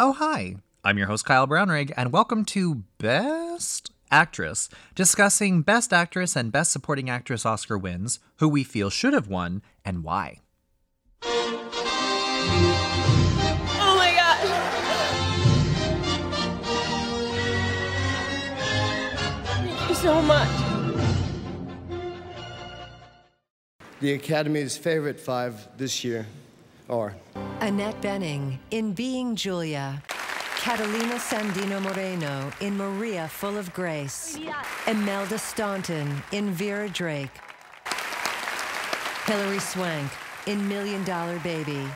Oh, hi. I'm your host, Kyle Brownrigg, and welcome to Best Actress, discussing Best Actress and Best Supporting Actress Oscar wins, who we feel should have won, and why. Oh my gosh. Thank you so much. The Academy's favorite five this year are Annette Bening in Being Julia. Catalina Sandino Moreno in Maria Full of Grace. Imelda Staunton in Vera Drake. Hilary Swank in Million Dollar Baby.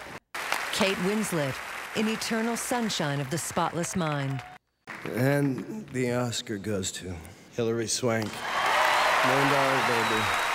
Kate Winslet in Eternal Sunshine of the Spotless Mind. And the Oscar goes to Hilary Swank. Million Dollar Baby.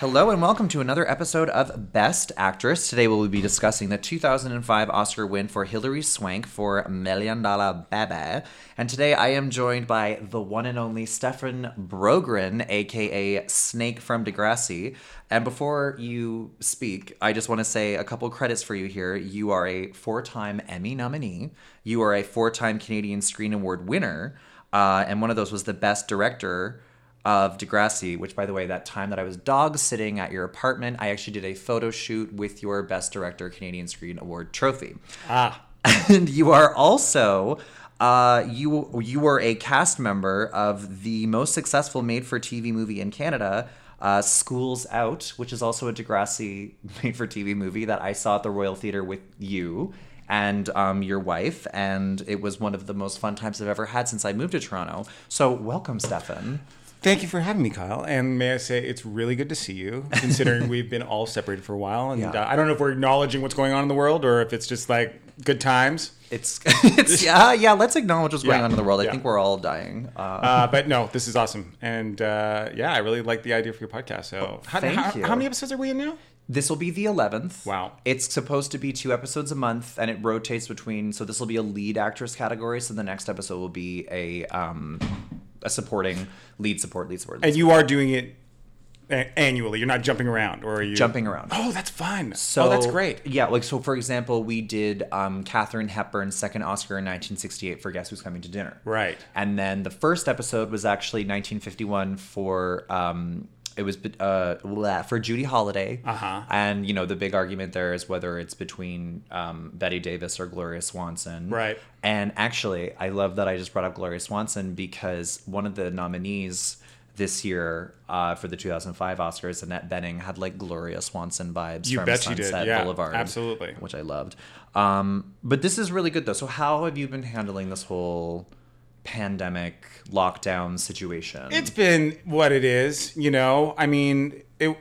Hello and welcome to another episode of Best Actress. Today we'll be discussing the 2005 Oscar win for Hilary Swank for Million Dollar Baby. And today I am joined by the one and only Stefan Brogren, aka Snake from Degrassi. And before you speak, I just want to say a couple credits for you here. You are a four-time Emmy nominee. You are a four-time Canadian Screen Award winner. Uh, and one of those was the Best Director of Degrassi, which, by the way, that time that I was dog sitting at your apartment, I actually did a photo shoot with your Best Director Canadian Screen Award trophy. Ah. And you are also. Uh, you you were a cast member of the most successful made-for-TV movie in Canada, uh, Schools Out, which is also a Degrassi made-for-TV movie that I saw at the Royal Theatre with you and um, your wife, and it was one of the most fun times I've ever had since I moved to Toronto. So welcome, Stefan. Thank you for having me, Kyle. And may I say, it's really good to see you, considering we've been all separated for a while. And Yeah. uh, I don't know if we're acknowledging what's going on in the world or if it's just like good times. It's, it's yeah, yeah. Let's acknowledge what's going Yeah, on in the world. I yeah. think we're all dying. Uh, Uh, but no, this is awesome. And uh, yeah, I really like the idea for your podcast. So, how, thank how, you. how many episodes are we in now? this will be the eleventh. Wow. It's supposed to be two episodes a month, and it rotates between. So this will be a lead actress category. So the next episode will be a um, a supporting lead support lead support. Lead And you are doing it a- annually. You're not jumping around, or are you jumping around. Oh, that's fun. So oh, that's great. Yeah, like so. For example, we did um, Katharine Hepburn's second Oscar in 1968 for Guess Who's Coming to Dinner. Right. And then the first episode was actually 1951 for um, it was uh for Judy Holliday. Uh-huh. And you know the big argument there is whether it's between um, Bette Davis or Gloria Swanson. Right. And actually, I love that I just brought up Gloria Swanson because one of the nominees this year uh, for the 2005 Oscars, Annette Bening, had like Gloria Swanson vibes You from bet you did. Sunset Yeah, Boulevard. absolutely. Which I loved. Um, but this is really good though. So how have you been handling this whole pandemic lockdown situation? It's been what it is, you know. I mean, it.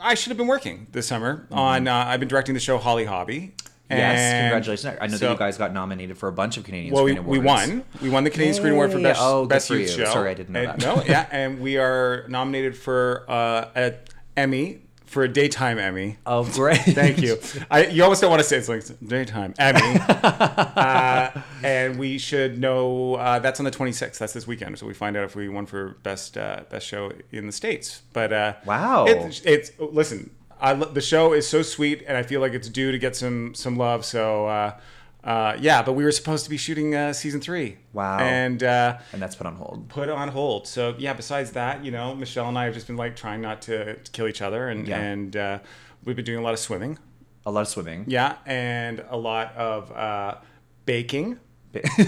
I should have been working this summer on. Uh, I've been directing the show Holly Hobbie. Mm-hmm. yes, and congratulations. I know so- that you guys got nominated for a bunch of Canadian Well, we, Screen we Awards. won. We won the Canadian Screen Award for best Oh, best youth you. show. Sorry, I didn't know And- that. No, yeah, and we are nominated for uh, an Emmy for a daytime Emmy. Oh, great. Thank you. I, you almost don't want to say it's like daytime Emmy, uh, and we should know uh, that's on the 26th. That's this weekend, so we find out if we won for best uh, best show in the states. But uh, Wow. it's, it's listen. I, the show is so sweet, and I feel like it's due to get some some love. So. Uh, yeah, but we were supposed to be shooting uh, season three. Wow. And uh, and that's put on hold. put on hold. So yeah, besides that, you know, Michelle and I have just been like trying not to, to kill each other, and Yeah. and uh, we've been doing a lot of swimming. A lot of swimming. Yeah, and a lot of uh, baking.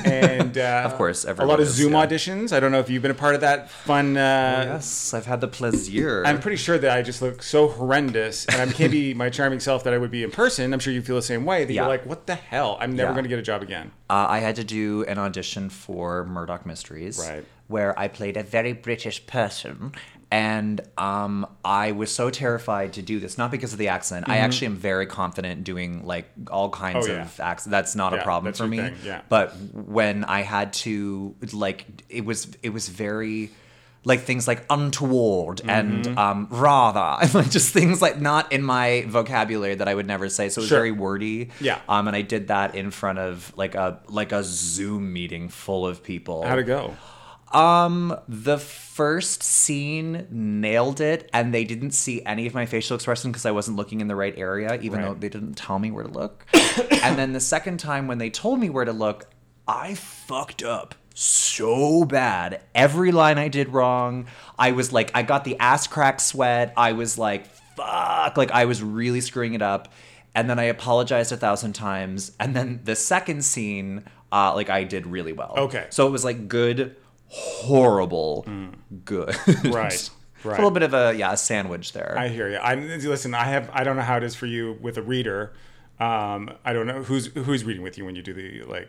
And uh, Of course, a lot of is, Zoom yeah. auditions. I don't know if you've been a part of that fun. Uh, yes, I've had the pleasure. I'm pretty sure that I just look so horrendous, and I can't be my charming self that I would be in person. I'm sure you feel the same way. That Yeah. you're like, what the hell? I'm never Yeah. going to get a job again. Uh, I had to do an audition for Murdoch Mysteries, Right. where I played a very British person, and um, I was so terrified to do this. Not because of the accent. I actually am very confident doing like all kinds Mm-hmm. Oh, yeah. of accents. That's not a problem for me. thing, yeah. But when I had to like, it was it was very. Like things like untoward and Mm-hmm. um, rather, like just things like not in my vocabulary that I would never say. So it was Sure. very wordy. Yeah. Um, and I did that in front of like a like a Zoom meeting full of people. How'd it go? Um, the first scene nailed it, and they didn't see any of my facial expression because I wasn't looking in the right area, even Right. though they didn't tell me where to look. and then the second time when they told me where to look, I fucked up so bad. Every line I did wrong. I was like, I got the ass crack sweat. I was like, fuck. Like, I was really screwing it up. And then I apologized a thousand times. And then the second scene, uh, like, I did really well. Okay. So it was like good, horrible, good. Right, It's right. A little bit of a, yeah, a sandwich there. I hear you. I listen. I have. I don't know how it is for you with a reader. Um, I don't know who's who's reading with you when you do the like.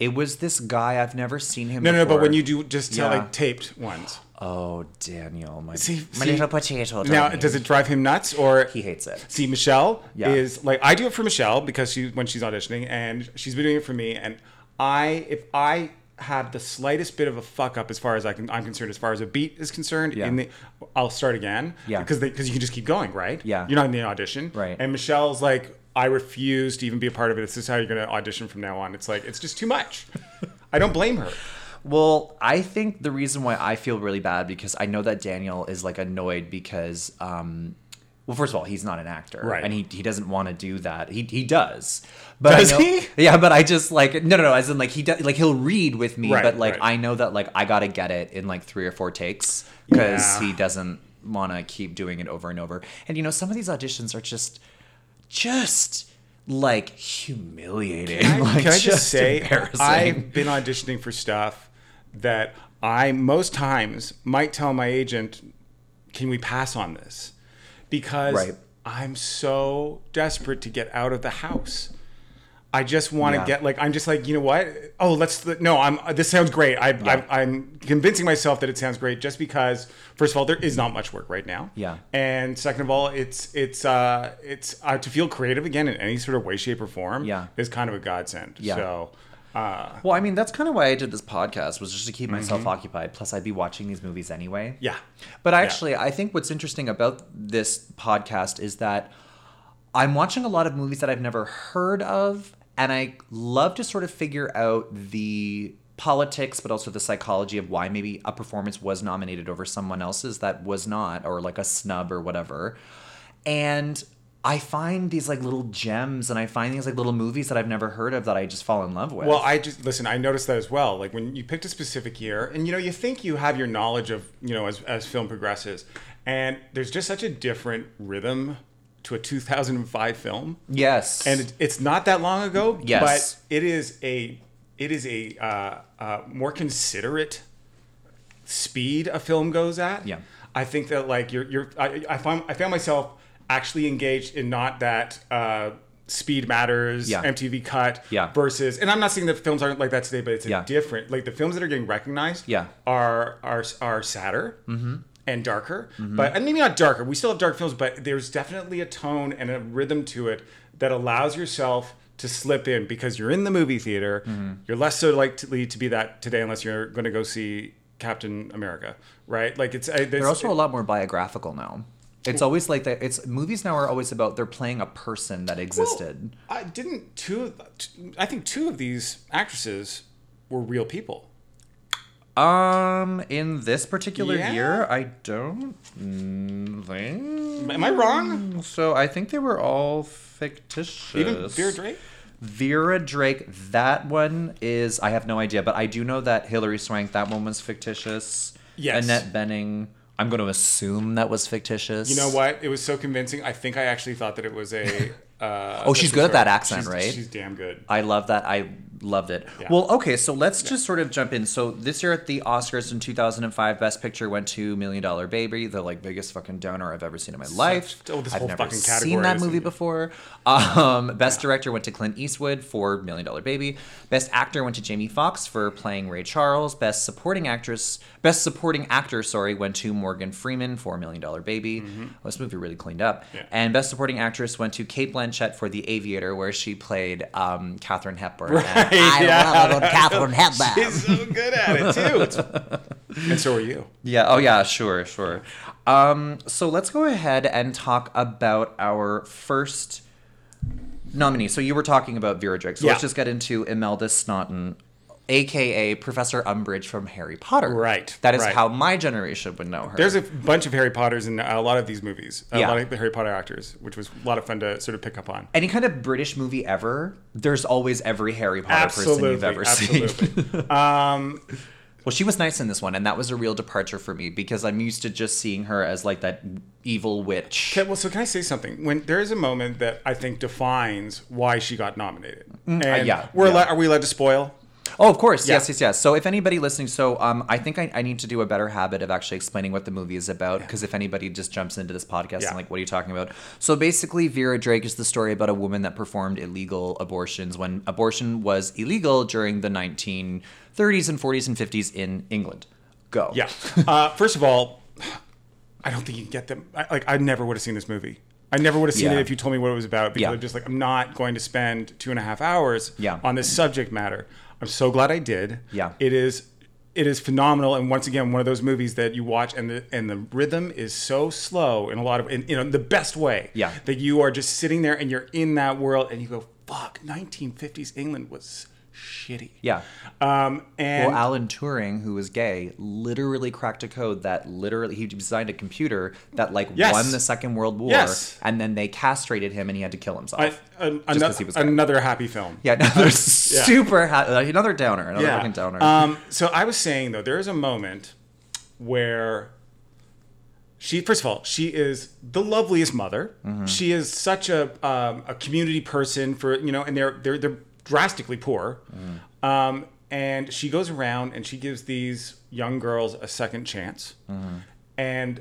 it was this guy. I've never seen him No, no, no. But when you do just tell Yeah. like taped ones. Oh, Daniel, my, See, my see- little potato. Now, does it drive him nuts or He hates it. See, Michelle Yeah. is like I do it for Michelle because she when she's auditioning and she's been doing it for me. And I, if I have the slightest bit of a fuck up as far as I can, I'm concerned, as far as a beat is concerned, Yeah. in the, I'll start again. Yeah. because because you can just keep going, right? Yeah. you're not in the audition, Right. And Michelle's like, I refuse to even be a part of it. This is how you're going to audition from now on. It's like it's just too much. I don't blame her. Well, I think the reason why I feel really bad because I know that Daniel is like annoyed because, um, well, first of all, he's not an actor, Right. And he, he doesn't want to do that. He he does, but Does know- he? Yeah, but I just like no no no. As in like he does like he'll read with me, Right, but like right. I know that like I gotta get it in like three or four takes because Yeah. he doesn't want to keep doing it over and over. And you know, some of these auditions are just just like humiliating. Can I, like, can I just say. I've been auditioning for stuff that I most times might tell my agent, "Can we pass on this?" Because Right. I'm so desperate to get out of the house. I just want to Yeah. get like I'm just like you know what? Oh, let's no. I'm this sounds great. I, Yeah. I I'm convincing myself that it sounds great just because first of all there is not much work right now. Yeah. And second of all, it's it's uh it's uh, to feel creative again in any sort of way, shape, or form. Yeah. Is kind of a godsend. Yeah. So. Uh, Well, I mean, that's kind of why I did this podcast was just to keep myself occupied. Plus, I'd be watching these movies anyway. Mm-hmm. yeah. But actually, I think what's interesting about this podcast is that I'm watching a lot of movies that I've never heard of, and I love to sort of figure out the politics, but also the psychology of why maybe a performance was nominated over someone else's that was not, or like a snub or whatever. And I find these like little gems, and I find these like little movies that I've never heard of that I just fall in love with. Well, I just listen. I noticed that as well. Like when you picked a specific year, and you know, you think you have your knowledge of you know as as film progresses, and there's just such a different rhythm to a 2005 film. yes, and it, it's not that long ago. Yes. but it is a it is a uh, uh, more considerate speed a film goes at. Yeah. I think that like you're you're I, I found I found myself actually engaged in not that. Uh, Speed matters, Yeah. MTV cut, Yeah. versus, and I'm not saying that films aren't like that today, but it's a Yeah. different. Like the films that are getting recognized, Yeah. are are are sadder mm-hmm. and darker, mm-hmm. but and maybe not darker. We still have dark films, but there's definitely a tone and a rhythm to it that allows yourself to slip in because you're in the movie theater. Mm-hmm. You're less so likely to be that today unless you're going to go see Captain America, right? Like it's They're also a lot more biographical now. It's always like that. It's movies now are always about they're playing a person that existed. I didn't two. I think two of these actresses were real people. Um, in this particular Yeah? year, I don't think. Am I wrong? So I think they were all fictitious. Even Vera Drake. Vera Drake, that one is I have no idea, but I do know that Hilary Swank, that one was fictitious. Yes. Annette Bening, I'm going to assume that was fictitious. You know what? It was so convincing. I think I actually thought that it was a. Uh, Oh, she's good at that accent, she's- right? She's damn good. I love that. I loved it. Yeah. Well, okay, so let's just sort of jump in. So this year at the Oscars in 2005, Best Picture went to Million Dollar Baby, the like biggest fucking downer I've ever seen in my life. oh, this I've whole never fucking seen that movie before. Um, Best Director went to Clint Eastwood for Million Dollar Baby. Best Actor went to Jamie Foxx for playing Ray Charles. Best Supporting Actress, Best Supporting Actor, sorry, went to Morgan Freeman for Million Dollar Baby. Well, this movie really cleaned up. Mm-hmm. Yeah. And Best Supporting Actress went to Cate Blanchett for The Aviator, where she played um, Katharine Hepburn. And I yeah. love Katharine Hepburn. She's so good at it too. It's- and so are you. Yeah. Oh, yeah. Sure. Sure. Um, so let's go ahead and talk about our first nominee. So you were talking about Vera Drake. So let's just get into Imelda Staunton. Aka Professor Umbridge from Harry Potter. Right, That is right. how my generation would know her. There's a bunch of Harry Potters in a lot of these movies. A Yeah. lot of the Harry Potter actors, which was a lot of fun to sort of pick up on. any kind of British movie ever. There's always every Harry Potter person you've ever seen. absolutely. um, Well, she was nice in this one, and that was a real departure for me because I'm used to just seeing her as like that evil witch. Okay, well, so can I say something? When there is a moment that I think defines why she got nominated, and uh, yeah, we're yeah. Allowed, are we allowed to spoil? Oh, of course. Yeah. Yes, yes, yes. So if anybody listening, so um, I think I, I need to do a better habit of actually explaining what the movie is about because if anybody just jumps into this podcast Yeah. and like, what are you talking about? So basically, Vera Drake is the story about a woman that performed illegal abortions when abortion was illegal during the 1930s and 40s and 50s in England. Go. Yeah. Uh, first of all, I don't think you can get them. I, like, I never would have seen this movie. I never would have seen Yeah. it if you told me what it was about because Yeah. I'm just like, I'm not going to spend two and a half hours Yeah. on this subject matter. I'm so glad I did. Yeah. It is. It is phenomenal, and once again, one of those movies that you watch, and the and the rhythm is so slow in a lot of, in, you know, the best way. Yeah. That you are just sitting there and you're in that world, and you go, "Fuck, 1950s England was shitty." Yeah. Um, and Well, Alan Turing, who was gay, literally cracked a code that literally he designed a computer that like Yes. won the Second World War, Yes. and then they castrated him and he had to kill himself. I, an, Just 'cause another, he was gay. another happy film. yeah, another super ha- uh, another downer, another fucking downer. Um, so I was saying though, there is a moment where she, first of all, she is the loveliest mother. Mm-hmm. She is such a um, a community person for you know, and they're they're they're drastically poor. Mm. Um, and she goes around and she gives these young girls a second chance. Mm-hmm. And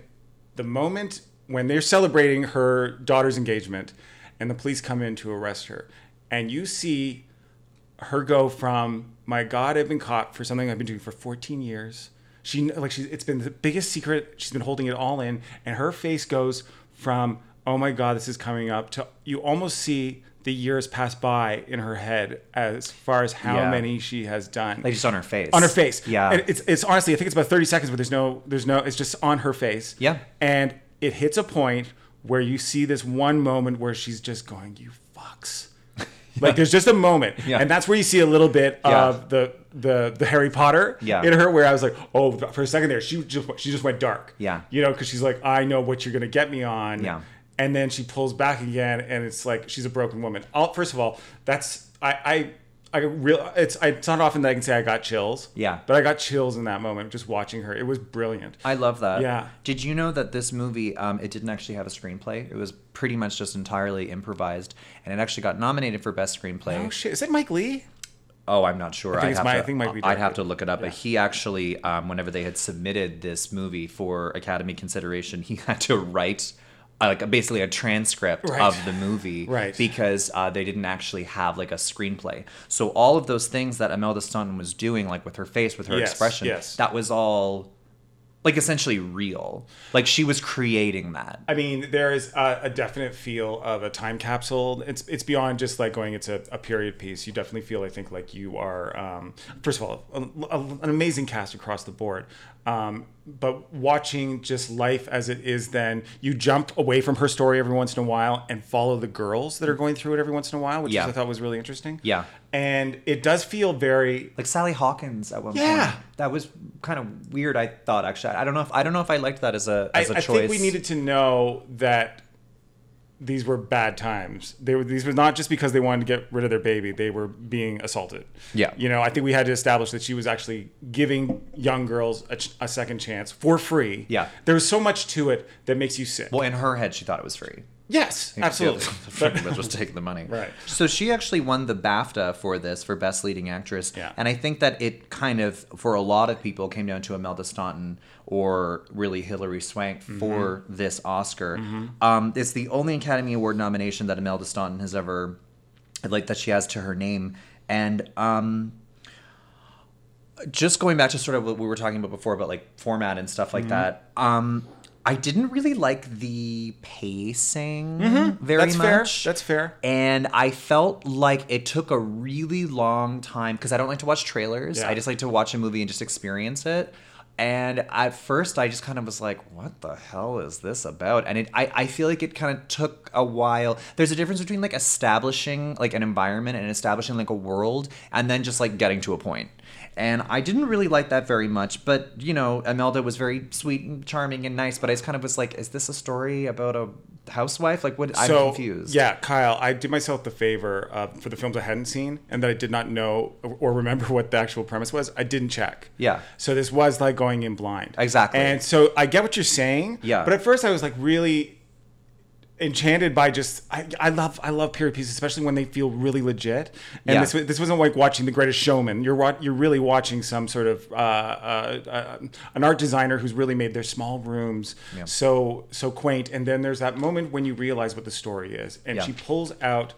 the moment when they're celebrating her daughter's engagement, and the police come in to arrest her, and you see her go from my god i've been caught for something i've been doing for 14 years she like she's it's been the biggest secret she's been holding it all in and her face goes from oh my god this is coming up to you almost see the years pass by in her head as far as how Yeah. many she has done like just on her face. on her face. Yeah. And it's it's honestly, I think it's about thirty seconds, but there's no there's no it's just on her face. Yeah. And it hits a point where you see this one moment where she's just going, "You fucks." Like there's just a moment, Yeah. and that's where you see a little bit of the the the Harry Potter Yeah. in her, where I was like, oh, for a second there, she just she just went dark, Yeah. you know, because she's like, I know what you're gonna get me on, Yeah. And then she pulls back again, and it's like she's a broken woman. I'll, first of all, that's I I I real it's it's not often that I can say I got chills. Yeah. But I got chills in that moment just watching her. It was brilliant. I love that. Yeah. Did you know that this movie, um, it didn't actually have a screenplay? It was pretty much just entirely improvised, and it actually got nominated for best screenplay. oh shit! Is it Mike Leigh? Oh, I'm not sure. think I'd it's have my- to, I think might be I'd have to look it up. But he actually, um, whenever they had submitted this movie for Academy consideration, he had to write uh, like basically a transcript Right. of the movie, Right. Because uh, they didn't actually have like a screenplay. So all of those things that Imelda Staunton was doing, like with her face, with her Yes, expression, yes. that was all like essentially real. Like she was creating that. I mean, there is a, a definite feel of a time capsule. It's it's beyond just like going. It's a, a period piece. You definitely feel, I think, like you are. Um, first of all, a, a- an amazing cast across the board. Um, but watching just life as it is, then you jump away from her story every once in a while and follow the girls that are going through it every once in a while, which Yeah. I thought was really interesting. Yeah. And it does feel very like Sally Hawkins at one Yeah. point. That was kind of weird. I thought actually. I don't know if I don't know if I liked that as a as a I choice. I think we needed to know that these were bad times. They were these were not just because they wanted to get rid of their baby. They were being assaulted. Yeah. You know, I think we had to establish that she was actually giving young girls a, ch- a second chance for free. Yeah. There was so much to it that makes you sick. Well, in her head, she thought it was free. Yes, absolutely. Pretty much was taking the money. Right. So she actually won the BAFTA for this for Best Leading Actress. Yeah. And I think that it kind of, for a lot of people, came down to Imelda Staunton or really Hilary Swank Mm-hmm. for this Oscar. Um, it's the only Academy Award nomination that Imelda Staunton has ever, like, that she has to her name. And um, just going back to sort of what we were talking about before about like format and stuff like Mm-hmm. that. Um, I didn't really like the pacing very Mm-hmm. That's fair. much. That's fair. And I felt like it took a really long time because I don't like to watch trailers. Yeah. I just like to watch a movie and just experience it. And at first, I just kind of was like, "What the hell is this about?" And it, I, I feel like it kind of took a while. There's a difference between like establishing like an environment and establishing like a world, and then just like getting to a point. And I didn't really like that very much. But you know, Imelda was very sweet and charming and nice. But I just kind of was like, "Is this a story about a housewife? Like, what? I'm confused." Yeah, Kyle, I did myself the favor uh, for the films I hadn't seen and that I did not know or remember what the actual premise was. I didn't check. Yeah. So this was like going in blind. Exactly. And so I get what you're saying. Yeah. But at first I was like really enchanted by just I, I love I love period pieces especially when they feel really legit and Yeah. this this wasn't like watching The Greatest Showman you're you're really watching some sort of uh, uh, uh, an art designer who's really made their small rooms Yeah. so so quaint and then there's that moment when you realize what the story is and Yeah. she pulls out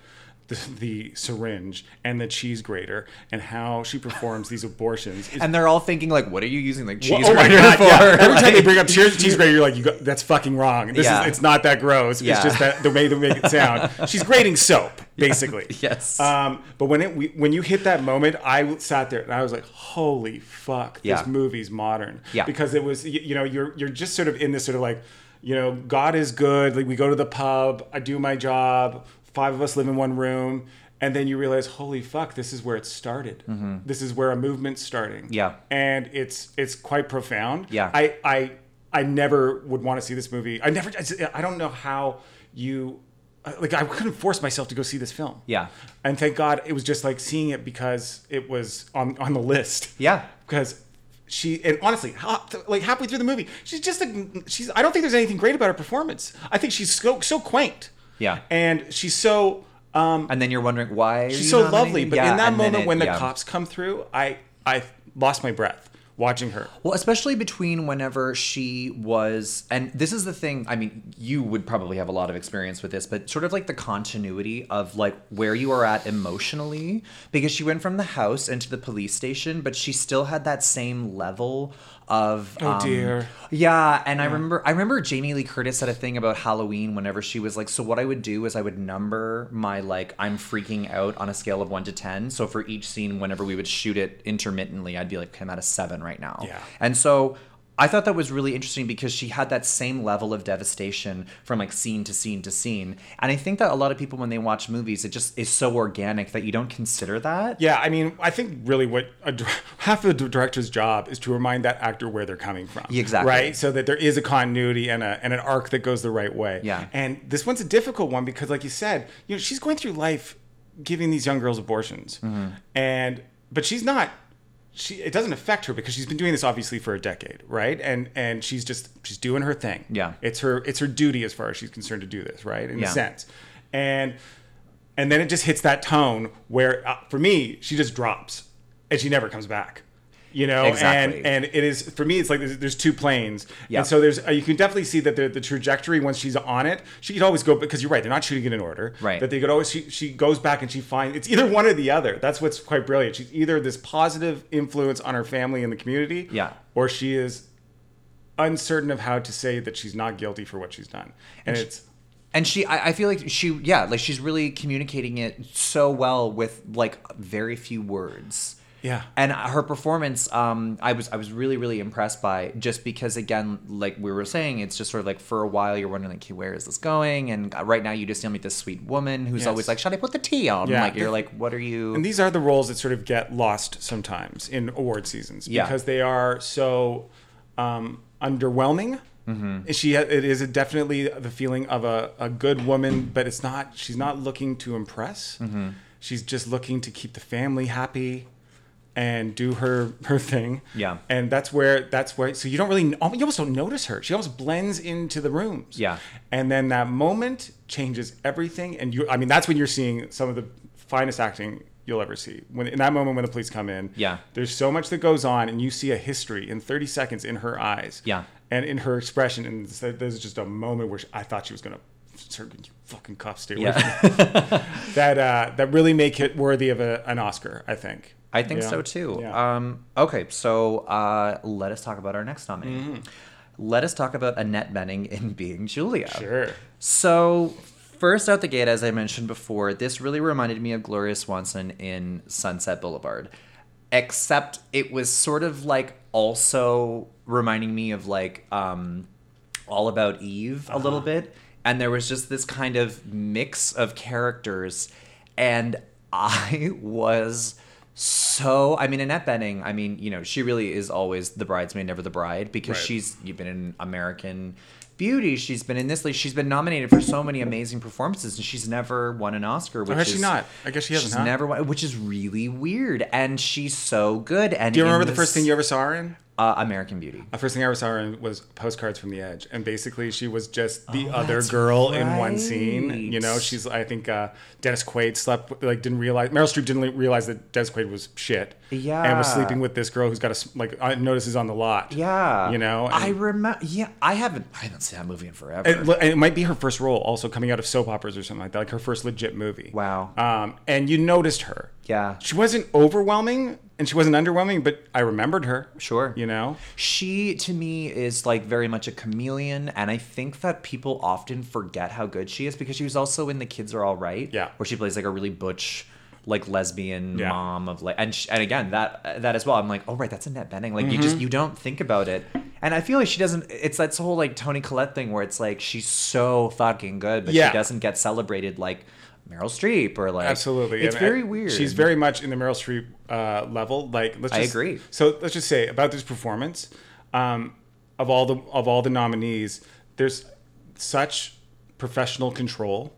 the, the syringe and the cheese grater and how she performs these abortions And they're all thinking like, "What are you using like cheese oh grater god! for?" Yeah. Every time they bring up cheese, cheese grater, you're like, you got, "That's fucking wrong. This Yeah. is it's not that gross. Yeah. It's just that the way they make it sound. She's grating soap, basically. Yes. Um, but when it we, when you hit that moment, I sat there and I was like, "Holy fuck! This movie's modern." Yeah. Because it was, you, you know, you're you're just sort of in this sort of like, you know, God is good. Like we go to the pub, I do my job. Five of us live in one room. And then you realize, holy fuck, this is where it started. This is where a movement's starting Mm-hmm. Yeah. and it's it's quite profound. Yeah. I I I never would want to see this movie. I never. I don't know how you. Like I couldn't force myself to go see this film. Yeah. And thank God it was just like seeing it because it was on on the list. Yeah. Because she and honestly, like halfway through the movie, she's just like she's. I don't think there's anything great about her performance. I think she's so so quaint. Yeah. And she's so. Um, and then you're wondering why She's so lovely, but Yeah, in that moment it- when the yeah. cops come through, I I lost my breath watching her. Well, especially between whenever she was, and this is the thing. I mean, you would probably have a lot of experience with this, but sort of like the continuity of like where you are at emotionally, because she went from the house into the police station, but she still had that same level of. Oh, um, dear. Yeah, and I remember, I remember Jamie Lee Curtis said a thing about Halloween whenever she was like, so what I would do is I would number my like I'm freaking out on a scale of one to ten. So for each scene, whenever we would shoot it intermittently, I'd be like, okay, I'm at a seven right now. Yeah. And so I thought that was really interesting because she had that same level of devastation from like scene to scene to scene. And I think that a lot of people when they watch movies, it just is so organic that you don't consider that. Yeah, I mean, I think really what a, half of the director's job is to remind that actor where they're coming from. Exactly. Right? So that there is a continuity and, a, and an arc that goes the right way. Yeah. And this one's a difficult one because, like you said, you know, she's going through life giving these young girls abortions. Mm-hmm. And, but she's not. She, it doesn't affect her because she's been doing this obviously for a decade, right? And and she's just she's doing her thing. Yeah. it's her it's her duty as far as she's concerned to do this, right? In Yeah. a sense, and and then it just hits that tone where uh, for me she just drops and she never comes back you know Exactly. and and it is for me it's like there's, there's two planes Yeah. and so there's uh, you can definitely see that the, the trajectory once she's on it she could always go because you're right they're not shooting it in order Right. that they could always she, she goes back and she finds it's either one or the other that's what's quite brilliant she's either this positive influence on her family and the community Yeah. or she is uncertain of how to say that she's not guilty for what she's done and it's and she I, I feel like she yeah like she's really communicating it so well with like very few words Yeah. and her performance um i was i was really really impressed by just because again like we were saying it's just sort of like for a while you're wondering like okay, where is this going and right now you just meet this sweet woman who's Yes. always like should i put the tea on Yeah. like you're like what are you And these are the roles that sort of get lost sometimes in award seasons Yeah. because they are so um, underwhelming. Mm-hmm. She it is definitely the feeling of a, a good woman, but it's not. She's not looking to impress. Mm-hmm. She's just looking to keep the family happy and do her her thing. Yeah. and that's where that's where. So you don't really you almost don't notice her. She almost blends into the rooms. Yeah. and then that moment changes everything. And you, I mean, that's when you're seeing some of the finest acting you'll ever see. When in that moment when the police come in, Yeah. there's so much that goes on, and you see a history in 30 seconds in her eyes, Yeah. and in her expression. And there's just a moment where she, I thought she was gonna, "Sir, you fucking cuff, stay away Yeah. that uh, that really make it worthy of a, an Oscar. I think. I think Yeah. so too. Yeah. Um, okay, so uh, let us talk about our next nominee. Mm-hmm. Let us talk about Annette Bening in Being Julia. Sure. So, first out the gate, as I mentioned before, this really reminded me of Gloria Swanson in Sunset Boulevard, except it was sort of like also reminding me of like um All About Eve a Uh-huh. little bit. And there was just this kind of mix of characters. And I was so I mean Annette Bening, I mean, you know, she really is always the bridesmaid, never the bride, because Right. she's you've been in American Beauty, she's been in this like she's been nominated for so many amazing performances and she's never won an Oscar, oh, which has she is not? I guess she hasn't, She's huh? never won, which is really weird. And she's so good. And Do you remember the first thing you ever saw her in? Uh, American Beauty. The first thing I ever saw her in was Postcards from the Edge, and basically she was just the Oh, other girl in one scene. You know, she's I think uh, Dennis Quaid slept like didn't realize Meryl Streep didn't realize that Dennis Quaid was shit. Yeah, and was sleeping with this girl who's got a like uh, notices on the lot. Yeah. you know. I remember. Yeah, I haven't. I haven't seen that movie in forever. It, and it might be her first role, also coming out of soap operas or something like that, like her first legit movie. Wow. Um, and you noticed her. Yeah. She wasn't overwhelming and she wasn't underwhelming, but I remembered her. Sure. You know? she to me is like very much a chameleon, and I think that people often forget how good she is because she was also in The Kids Are All Right. Yeah. Where she plays like a really butch. Like lesbian Yeah. mom of like, and sh- and again that that as well. I'm like, oh right, that's Annette Bening. Like you just Mm-hmm. you don't think about it, and I feel like she doesn't. It's that whole like Toni Collette thing where it's like she's so fucking good, but Yeah. she doesn't get celebrated like Meryl Streep or like Absolutely. It's And I- very weird. She's very much in the Meryl Streep uh, level. Like, let's I just, agree. So let's just say about this performance, um, of all the of all the nominees, there's such professional control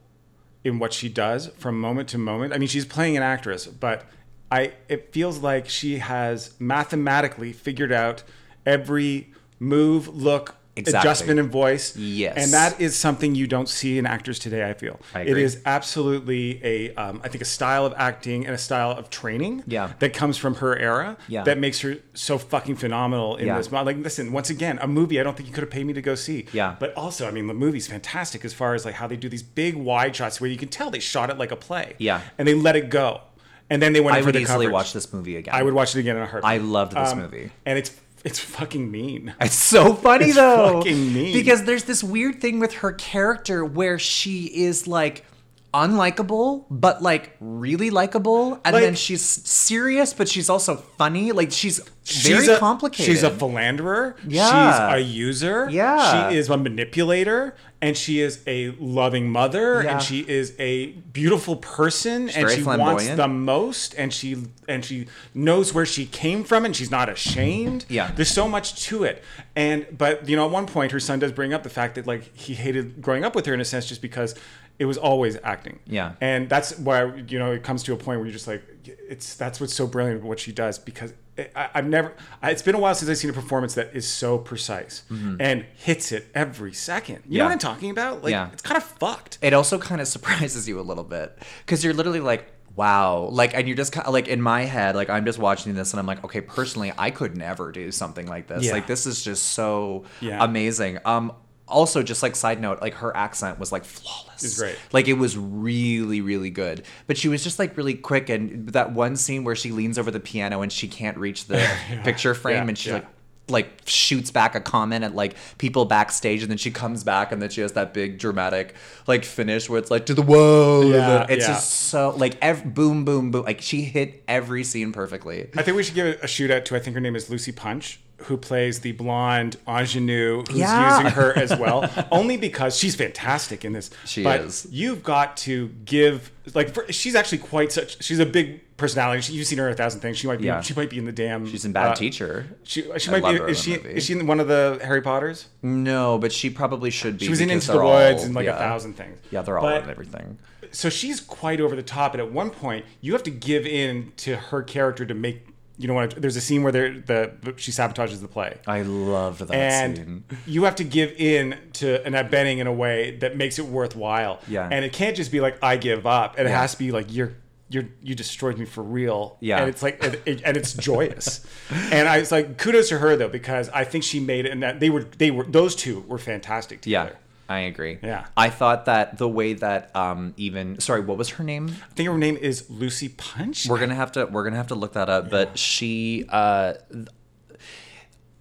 in what she does from moment to moment. I mean, she's playing an actress, but I it feels like she has mathematically figured out every move, look, Exactly. adjustment in voice. Yes. And that is something you don't see in actors today, I feel. I It is absolutely a, um, I think, a style of acting and a style of training Yeah. that comes from her era Yeah. that makes her so fucking phenomenal in Yeah. this. Like, listen, once again, a movie I don't think you could have paid me to go see. Yeah. But also, I mean, the movie's fantastic as far as like how they do these big wide shots where you can tell they shot it like a play. Yeah. And they let it go. And then they went I would the easily coverage. watch this movie again. I would watch it again in a heartbeat. I loved this Um, movie. And it's it's fucking mean. It's so funny It's though. fucking mean. Because there's this weird thing with her character where she is like unlikable but like really likable and Like- then she's serious but she's also funny like she's very a, complicated She's a philanderer. Yeah. She's a user. Yeah. She is a manipulator. And she is a loving mother. Yeah. And she is a beautiful person. and very she wants the most. And she and she knows where she came from and she's not ashamed. Yeah. There's so much to it. And but you know, at one point her son does bring up the fact that like he hated growing up with her in a sense just because it was always acting. Yeah. And that's why you know it comes to a point where you're just like, it's that's what's so brilliant about what she does because it, I, I've never. I, it's been a while since I've seen a performance that is so precise and hits it every second. You Mm-hmm. Yeah. know what I'm talking about? Like Yeah. it's kind of fucked. it also kind of surprises you a little bit because you're literally like wow like and you're just kind of like in my head like i'm just watching this and i'm like okay personally i could never do something like this Yeah. like this is just so Yeah. amazing um also just like side note like her accent was like flawless. It's great. like it was really really good. But she was just like really quick and that one scene where she leans over the piano and she can't reach the picture frame Yeah, and she's yeah. like like shoots back a comment at like people backstage and then she comes back and then she has that big dramatic like finish where it's like to the whoa and Yeah, it's yeah. just so like ev- boom boom boom. Like she hit every scene perfectly. I think we should give a shoot out to I think her name is Lucy Punch, who plays the blonde ingenue who's Yeah. using her as well. only because she's fantastic in this. She but is. You've got to give like for, she's actually quite such. She's a big personality. She, you've seen her in a thousand things. She might be. Yeah. She might be in the damn. she's in bad uh, teacher She, she I might love be. her Is in she? the movie. Is she in one of the Harry Potters? no but she probably should be She was in Into the they're all- Woods and like yeah. a thousand things. yeah they're all But- in everything so she's quite over the top and at one point you have to give in to her character to make you know what there's a scene where the she sabotages the play. I loved that and scene. you have to give in to Annette Bening in a way that makes it worthwhile. Yeah. and it can't just be like I give up. It Yeah. has to be like you're you're you destroyed me for real. Yeah. and it's like and, it- and it's joyous. And I was like kudos to her though because I think she made it and that they were they were those two were fantastic yeah. together I agree. Yeah. I thought that the way that um even sorry, what was her name? I think her name is Lucy Punch We're gonna have to we're gonna have to look that up. But she uh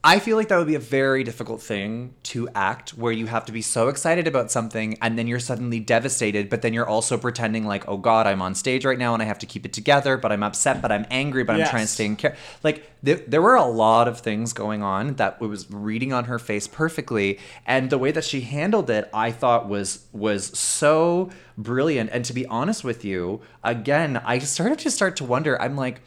I feel like that would be a very difficult thing to act where you have to be so excited about something and then you're suddenly devastated, but then you're also pretending like, oh God, I'm on stage right now and I have to keep it together, but I'm upset, but I'm angry, but I'm trying to stay in care. Like, there, there were a lot of things going on that was reading on her face perfectly. And the way that she handled it, I thought was was so brilliant. And to be honest with you, again, I started to start to wonder, I'm like,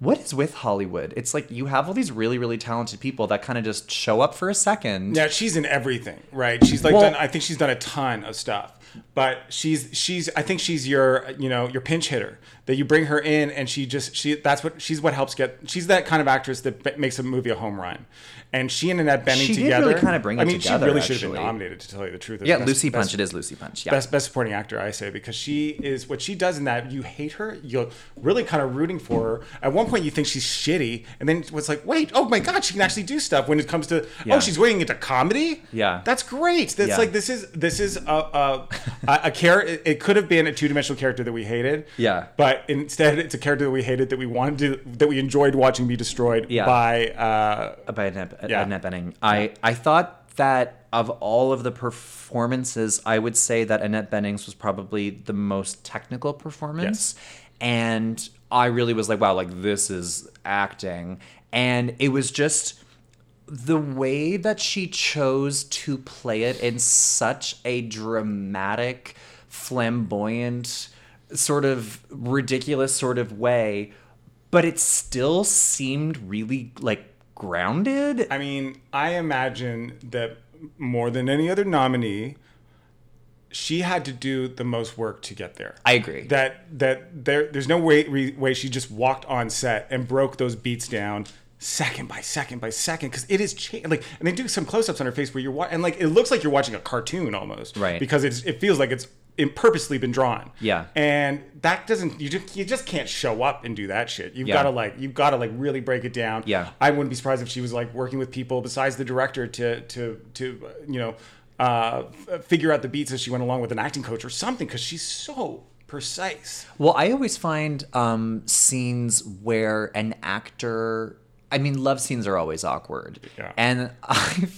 what is with Hollywood? It's like you have all these really, really talented people that kind of just show up for a second. Yeah, she's in everything, right? She's like Well- done. I think she's done a ton of stuff, but she's she's. I think she's your you know your pinch hitter that you bring her in and she just she that's what she's what helps get. She's that kind of actress that b- makes a movie a home run, and she and Annette Bening She together. really kinda bring I it mean, together, she really should have been nominated to tell you the truth. Yeah, best- Lucy Punch. best- It is Lucy Punch. Yeah. Best best supporting actor, I say, because she is what she does in that. You hate her, you're really kind of rooting for her. At one point, you think she's shitty, and then it's like, wait, oh my god, she can actually do stuff. When it comes to, oh, Yeah. oh, she's weighing into comedy. Yeah. that's great. That's Yeah. like this is this is a a, a, a character. It, it could have been a two dimensional character that we hated. Yeah. but instead, it's a character that we hated that we wanted to that we enjoyed watching be destroyed Yeah. by. Uh, by Annette, Yeah. Annette Bening. I, I thought that of all of the performances, I would say that Annette Bening's was probably the most technical performance. And I really was like, wow, like this is acting. And it was just the way that she chose to play it in such a dramatic, flamboyant, sort of ridiculous sort of way, but it still seemed really like grounded. I mean, I imagine that more than any other nominee, she had to do the most work to get there. I agree. That that there there's no way re, way she just walked on set and broke those beats down second by second by second because it is cha- like and they do some close-ups on her face where you're wa- and like it looks like you're watching a cartoon almost Right. because it's it feels like it's it purposely been drawn Yeah. and that doesn't you just you just can't show up and do that shit you've Yeah. got to like you've got to like really break it down Yeah. I wouldn't be surprised if she was like working with people besides the director to to to uh, you know uh, figure out the beats as she went along with an acting coach or something because she's so precise. Well, I always find um, scenes where an actor. I mean, love scenes are always awkward. Yeah. And I,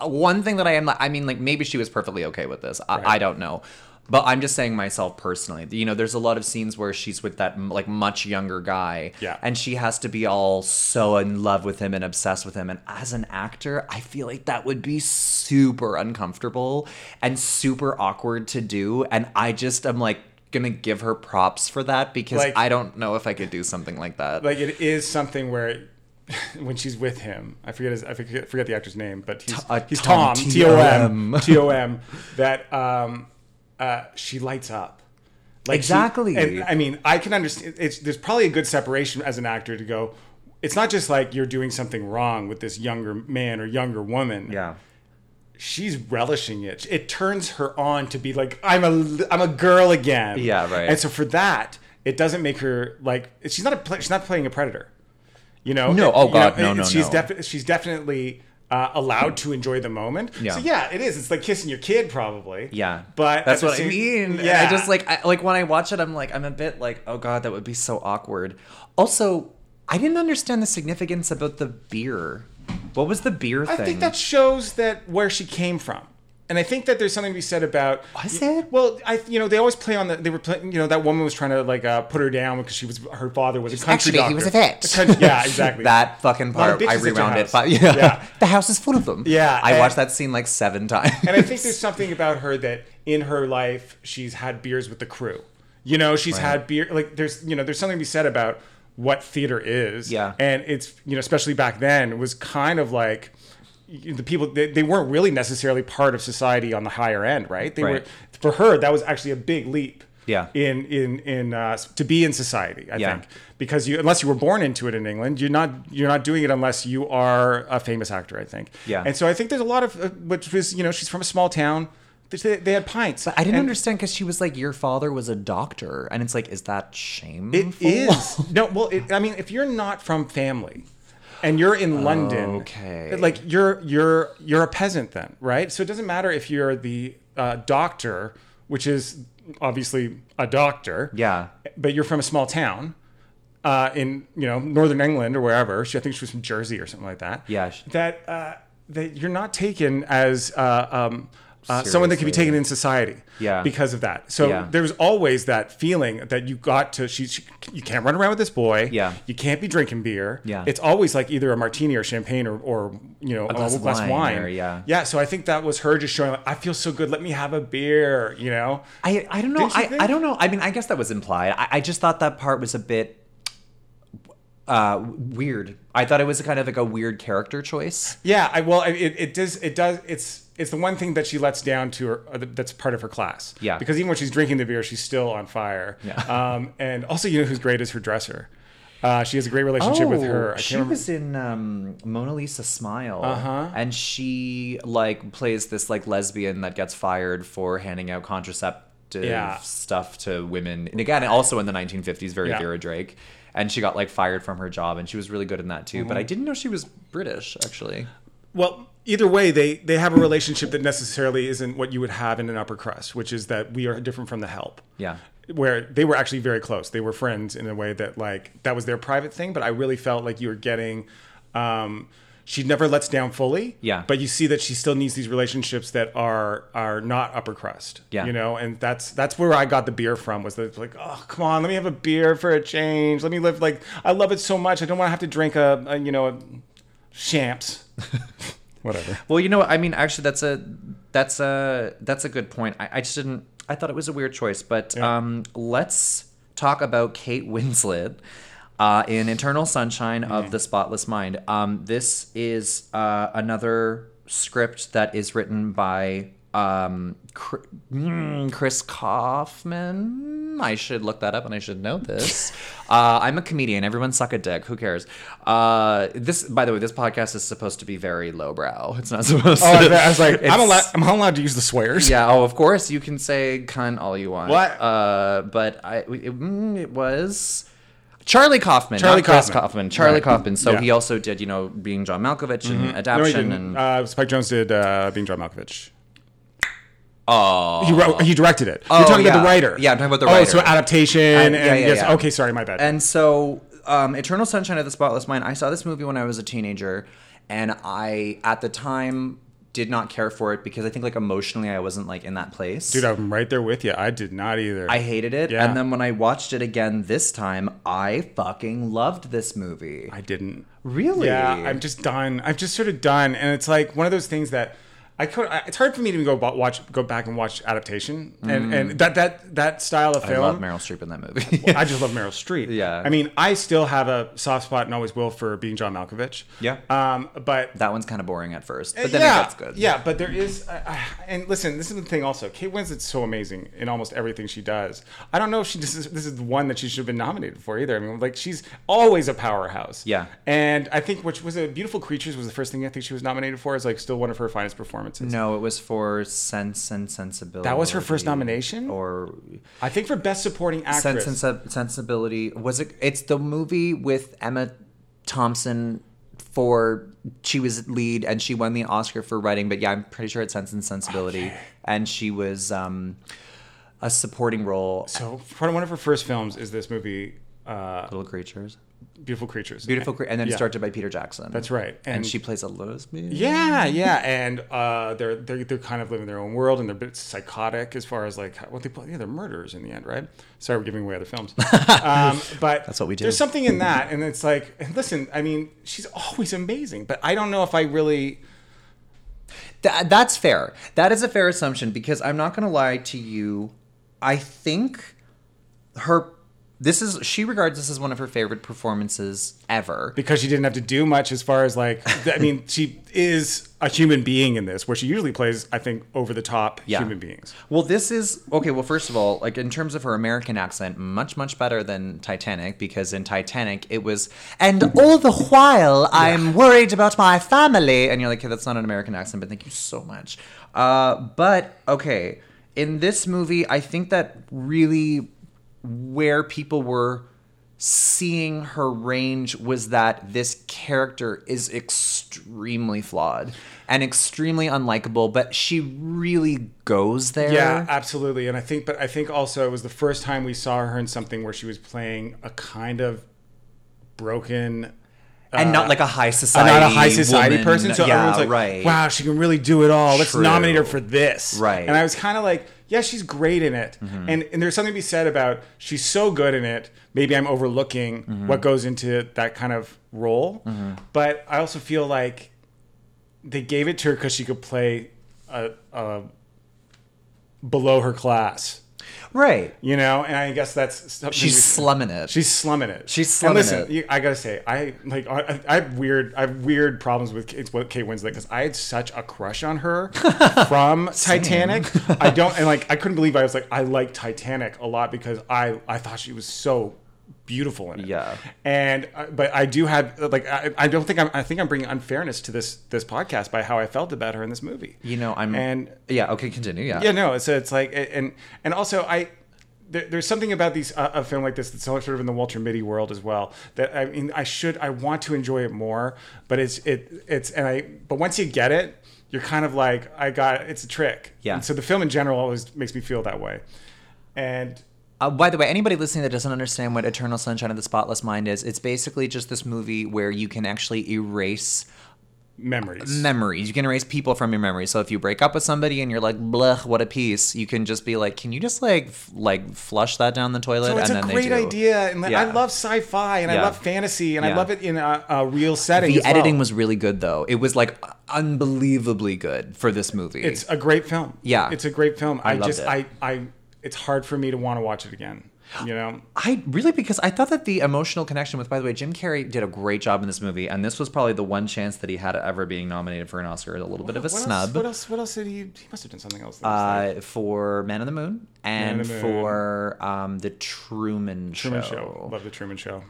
one thing that I am, like I mean, like maybe she was perfectly okay with this. I, I don't know. But I'm just saying myself personally. You know, there's a lot of scenes where she's with that like much younger guy, Yeah. and she has to be all so in love with him and obsessed with him. And as an actor, I feel like that would be super uncomfortable and super awkward to do. And I just am like gonna give her props for that because Like- I don't know if I could do something like that. Like it is something where when she's with him, I forget his, I forget, forget the actor's name, but he's, uh, he's Tom, Tom, T O M. T O M, that um, uh, she lights up. Like she- Exactly. and I mean, I can understand. It's there's probably a good separation as an actor to go. It's not just like you're doing something wrong with this younger man or younger woman. yeah. she's relishing it. It turns her on to be like, I'm a, I'm a girl again. Yeah, right. And so for that, it doesn't make her like she's not a she's not playing a predator. You know? No, It- oh you God, know, no, no, She's no. definitely she's definitely uh, allowed to enjoy the moment. Yeah. So yeah, it is. It's like kissing your kid, probably. Yeah, But that's what I mean. Yeah. and I just like, I, like when I watch it, I'm like, I'm a bit like, oh god, that would be so awkward. Also, I didn't understand the significance about the beer. What was the beer I think that shows that where she came from. And I think that there's something to be said about. Was it? Well, I you know they always play on the they were playing you know that woman was trying to like uh, put her down because she was her father was a country Actually, doctor. he was a vet. A country- yeah, exactly. that fucking part, I bitches at your rewound it. But yeah, Yeah. the house is full of them. Yeah, I and- watched that scene like seven times. and I think there's something about her that in her life she's had beers with the crew. You know, she's had beer like there's you know there's something to be said about what theater is. Yeah. and it's you know especially back then it was kind of like the people they, they weren't really necessarily part of society on the higher end, right? They Right. were for her that was actually a big leap. Yeah. In in in uh, to be in society, I Yeah. think because you unless you were born into it in England, you're not you're not doing it unless you are a famous actor. I think. Yeah. And so I think there's a lot of uh, which was you know she's from a small town. They, they had pints. But I didn't And understand because she was like, your father was a doctor, and it's like, is that shameful? It is no. Well, it, I mean, if you're not from family, and you're in London, Okay. like you're you're you're a peasant then, right? So it doesn't matter if you're the uh, doctor, which is obviously a doctor. Yeah. But you're from a small town. uh, in you know Northern England or wherever. She, I think she was from Jersey or something like that. Yeah, That uh, that you're not taken as uh, um, uh, someone that can be taken in society. Yeah. Because of that. So Yeah. there's always that feeling that you got to. She, she you can't run around with this boy. Yeah. You can't be drinking beer. Yeah. It's always like either a martini or champagne or, or you know a glass glass, of of wine wine. or- yeah. Yeah. So I think that was her just showing like I feel so good. Let me have a beer. You know. I I don't know. I, think? I don't know. I mean, I guess that was implied. I, I just thought that part was a bit uh weird. I thought it was kind of like a weird character choice. Yeah, I well, it, it does it does it's it's the one thing that she lets down to her uh, that's part of her class. Yeah. because even when she's drinking the beer, she's still on fire. Yeah. Um, and also, you know who's great is her dresser. Uh, she has a great relationship with her. I Oh, she was in um, Mona Lisa Smile, Uh-huh. and she like plays this like lesbian that gets fired for handing out contraceptive Yeah. stuff to women, and again, also in the 1950s, very Yeah. Vera Drake. And she got like fired from her job, and she was really good in that too. Mm-hmm. But I didn't know she was British, actually. Well, either way, they they have a relationship that necessarily isn't what you would have in an upper crust, which is that we are different from the help. Yeah. Where they were actually very close. They were friends in a way that like that was their private thing, but I really felt like you were getting um she never lets down fully. Yeah. But you see that she still needs these relationships that are are not upper crust. Yeah. You know, and that's that's where I got the beer from was that like, oh come on, let me have a beer for a change. Let me live like I love it so much. I don't want to have to drink a, a you know a champs. Whatever. Well, you know, what? I mean, actually, that's a that's a that's a good point. I, I just didn't. I thought it was a weird choice, but Yeah. um, let's talk about Kate Winslet uh, in Eternal Sunshine of the Spotless Mind. Um, this is uh, another script that is written by um, mm, Chris Kaufman. I should look that up, and I should know this. uh, I'm a comedian. Everyone suck a dick. Who cares? Uh, this, by the way, this podcast is supposed to be very lowbrow. It's not supposed Oh, to. I was like, I'm allowed. I'm not allowed to use the swears. yeah. Oh, of course you can say cunt all you want. What? Uh, but I it, mm, it was Charlie Kaufman. Charlie Kaufman. Kaufman. Charlie Right. Kaufman. So Yeah. he also did you know being John Malkovich and No, he Adaption didn't. and uh, Spike Jonze did uh, being John Malkovich. Oh He wrote. He directed it. Oh, You're talking about the writer. Yeah, I'm talking about the writer. oh, so adaptation Uh, and yeah, yeah, yes. yeah. Okay, sorry, my bad. And so, um, Eternal Sunshine of the Spotless Mind. I saw this movie when I was a teenager, and I at the time did not care for it because I think like emotionally I wasn't like in that place. Dude, I'm right there with you. I did not either. I hated it, Yeah. and then when I watched it again this time, I fucking loved this movie. I didn't. Really? Yeah, I'm just done. I'm just sort of done, and it's like one of those things that I could. I- It's hard for me to go watch, go back and watch adaptation, and and that that that style of film. I love Meryl Streep in that movie. I just love Meryl Streep. Yeah. I mean, I still have a soft spot and always will for being John Malkovich. Yeah. Um, but that one's kind of boring at first, but then yeah, it gets good. Yeah, but there is, uh, and listen, this is the thing. Also, Kate Winslet's so amazing in almost everything she does. I don't know if she this is this is the one that she should have been nominated for either. I mean, like she's always a powerhouse. Yeah. and I think which was a Beautiful Creatures was the first thing I think she was nominated for. Is like still one of her finest performances. No, it was for Sense and Sensibility. That was her first nomination? or I think for Best Supporting Actress. Sense and Sensibility. Was it? It's the movie with Emma Thompson for she was lead and she won the Oscar for writing. But yeah, I'm pretty sure it's Sense and Sensibility, and she was um, a supporting role. so one of her first films is this movie, uh, Little creatures, Beautiful Creatures. beautiful, and then Yeah. directed by Peter Jackson. That's right. and, And- she plays a lesbian. Yeah, yeah, and uh, they're, they're they're kind of living their own world, and they're a bit psychotic as far as like what they play. Yeah, they're murderers in the end, right? Sorry, we're giving away other films, um, but That's what we do. There's something in that, and it's like, listen, I mean, she's always amazing, but I don't know if I really. Th- that's fair. That is a fair assumption because I'm not going to lie to you. I think her. This is she regards this as one of her favorite performances ever. because she didn't have to do much as far as like I mean she is a human being in this where she usually plays I think over the top Yeah. human beings. Well, this is okay. Well, first of all, like in terms of her American accent, much much better than Titanic because in Titanic it was, and all the while I'm worried about my family, and you're like, okay, that's not an American accent, but thank you so much. Uh, but okay, in this movie, I think that really where people were seeing her range was that this character is extremely flawed and extremely unlikable, but she really goes there. Yeah, absolutely. And I think but I think also it was the first time we saw her in something where she was playing a kind of broken and not uh, like a high society. I'm not a high society woman. person, so yeah, everyone's like, right. "Wow, she can really do it all. Let's True. nominate her for this." Right. And I was kind of like, "Yeah, she's great in it." And and there's something to be said about she's so good in it. Maybe I'm overlooking Mm-hmm. what goes into that kind of role, but I also feel like they gave it to her because she could play a, a below her class. Right. You know, and I guess that's something She's we- slumming it. She's slumming it. She's slumming it. And listen, it. You, I gotta say, I like. I, I have weird. I have weird problems with Kate, with Kate Winslet because I had such a crush on her from Titanic. I don't, and like, I couldn't believe I was like, I like Titanic a lot because I I thought she was so beautiful in it. Yeah. And uh, but I do have like I, I don't think I'm I think I'm bringing unfairness to this this podcast by how I felt about her in this movie. You know, I'm and yeah. Okay, continue. Yeah. yeah, no. So it's like, and and also I. There, there's something about these uh, a film like this that's sort of in the Walter Mitty world as well. That I mean, I should, I want to enjoy it more, but it's it it's and I. But once you get it, you're kind of like, I got it's a trick. Yeah. And so the film in general always makes me feel that way, and Uh, by the way, anybody listening that doesn't understand what Eternal Sunshine of the Spotless Mind is, it's basically just this movie where you can actually erase memories. memories. You can erase people from your memories. So if you break up with somebody and you're like, "Blech, what a piece," you can just be like, "Can you just like f- like flush that down the toilet?" so it's and a then great they do. idea, and Yeah. I love sci-fi, and I love fantasy, and I love it in a, a real setting. The as well. editing was really good, though. It was like unbelievably good for this movie. It's a great film. Yeah. it's a great film. I, loved just, it. I, I, it's hard for me to want to watch it again. You know, I really because I thought that the emotional connection with by the way Jim Carrey did a great job in this movie and this was probably the one chance that he had ever being nominated for an Oscar a little bit of a what snub Else, what else? What else did he? He must have done something else. uh, for Man on the Moon and the Moon. for um, the Truman, like Truman Show. Show. Love the Truman Show.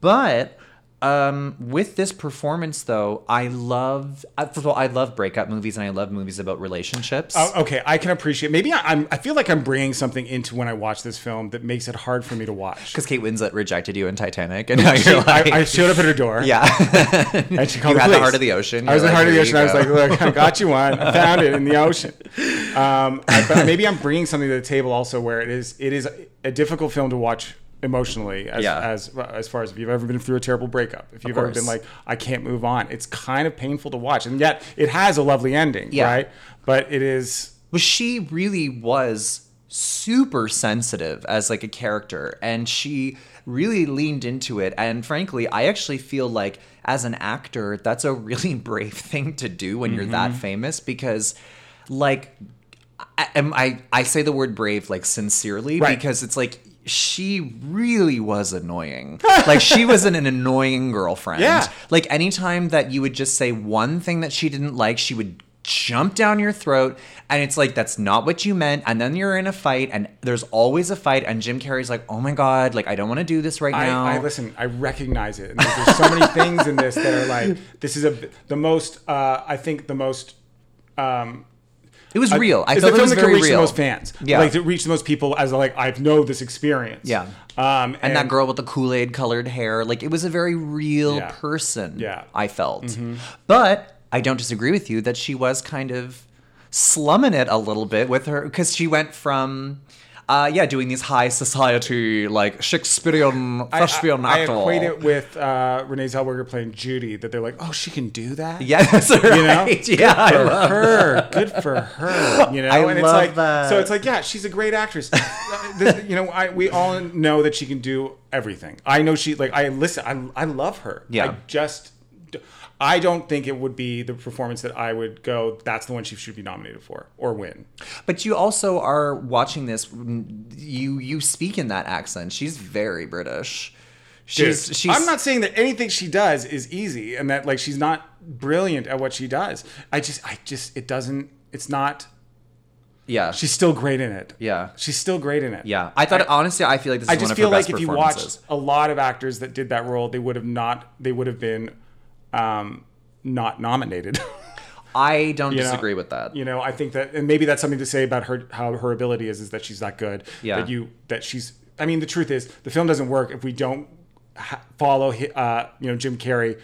But um, with this performance though, I love uh, first of all I love breakup movies and I love movies about relationships. Oh, okay, I can appreciate. Maybe I, I'm. I feel like I'm bringing something into when I watch this film that makes it hard for me to watch. Because Kate Winslet rejected you in Titanic, and now you're like, I, I showed up at her door. yeah, and she called You the had the heart of the ocean. I was in the heart of the ocean. I was like, look, I got you one. I found it in the ocean. Um, but maybe I'm bringing something to the table also where it is. It is a difficult film to watch emotionally as Yeah. as as far as if you've ever been through a terrible breakup if you've ever been like I can't move on it's kind of painful to watch and yet it has a lovely ending Yeah. right but it is But she really was super sensitive as like a character and she really leaned into it and frankly i actually feel like as an actor that's a really brave thing to do when you're that mm-hmm. famous because like I, am- I i say the word brave like sincerely Right. because it's like she really was annoying like she was an, an annoying girlfriend Yeah. like anytime that you would just say one thing that she didn't like, she would jump down your throat and it's like that's not what you meant and then you're in a fight and there's always a fight and Jim Carrey's like oh my god like I don't want to do this right I, now I listen. I recognize it. And there's, there's so many things in this that are like this is a the most. Uh, I think the most. Um, it was real I felt the it film was that can very reach real the most fans. Yeah. like to reach the most people as like I know this experience. Yeah. Um, and, that girl with the Kool-Aid colored hair like it was a very real Yeah. person Yeah. Mm-hmm. I felt but I don't disagree with you that she was kind of slumming it a little bit with her because she went from uh, yeah doing these high society like Shakespearean I, thespian I, I actor equate it with uh, Renee Zellweger playing Judy. That they're like, oh, she can do that. Yeah, that's right. You know, Yeah, I for love her, good for her. You know, I and it's love like, that. so it's like, yeah, she's a great actress. Uh, this- you know, I, we all know that she can do everything. I know she like I listen. I I love her. Yeah. I just. I don't think it would be the performance that I would go. That's the one she should be nominated for or win. But you also are watching this. You you speak in that accent. She's very British. She's Dude, she's. I'm not saying that anything she does is easy and that like she's not brilliant at what she does. I just I just it doesn't it's not Yeah. she's still great in it. Yeah. She's still great in it. Yeah. I thought honestly, I feel like this is I just feel like if you watched a lot of actors that did that role, they would have not they would have been um not nominated. I don't You know? disagree with that. You know, I think that, and maybe that's something to say about her, how her ability is, is that she's that good. Yeah. That you, that she's. I mean, the truth is, the film doesn't work if we don't ha- follow, uh, you know, Jim Carrey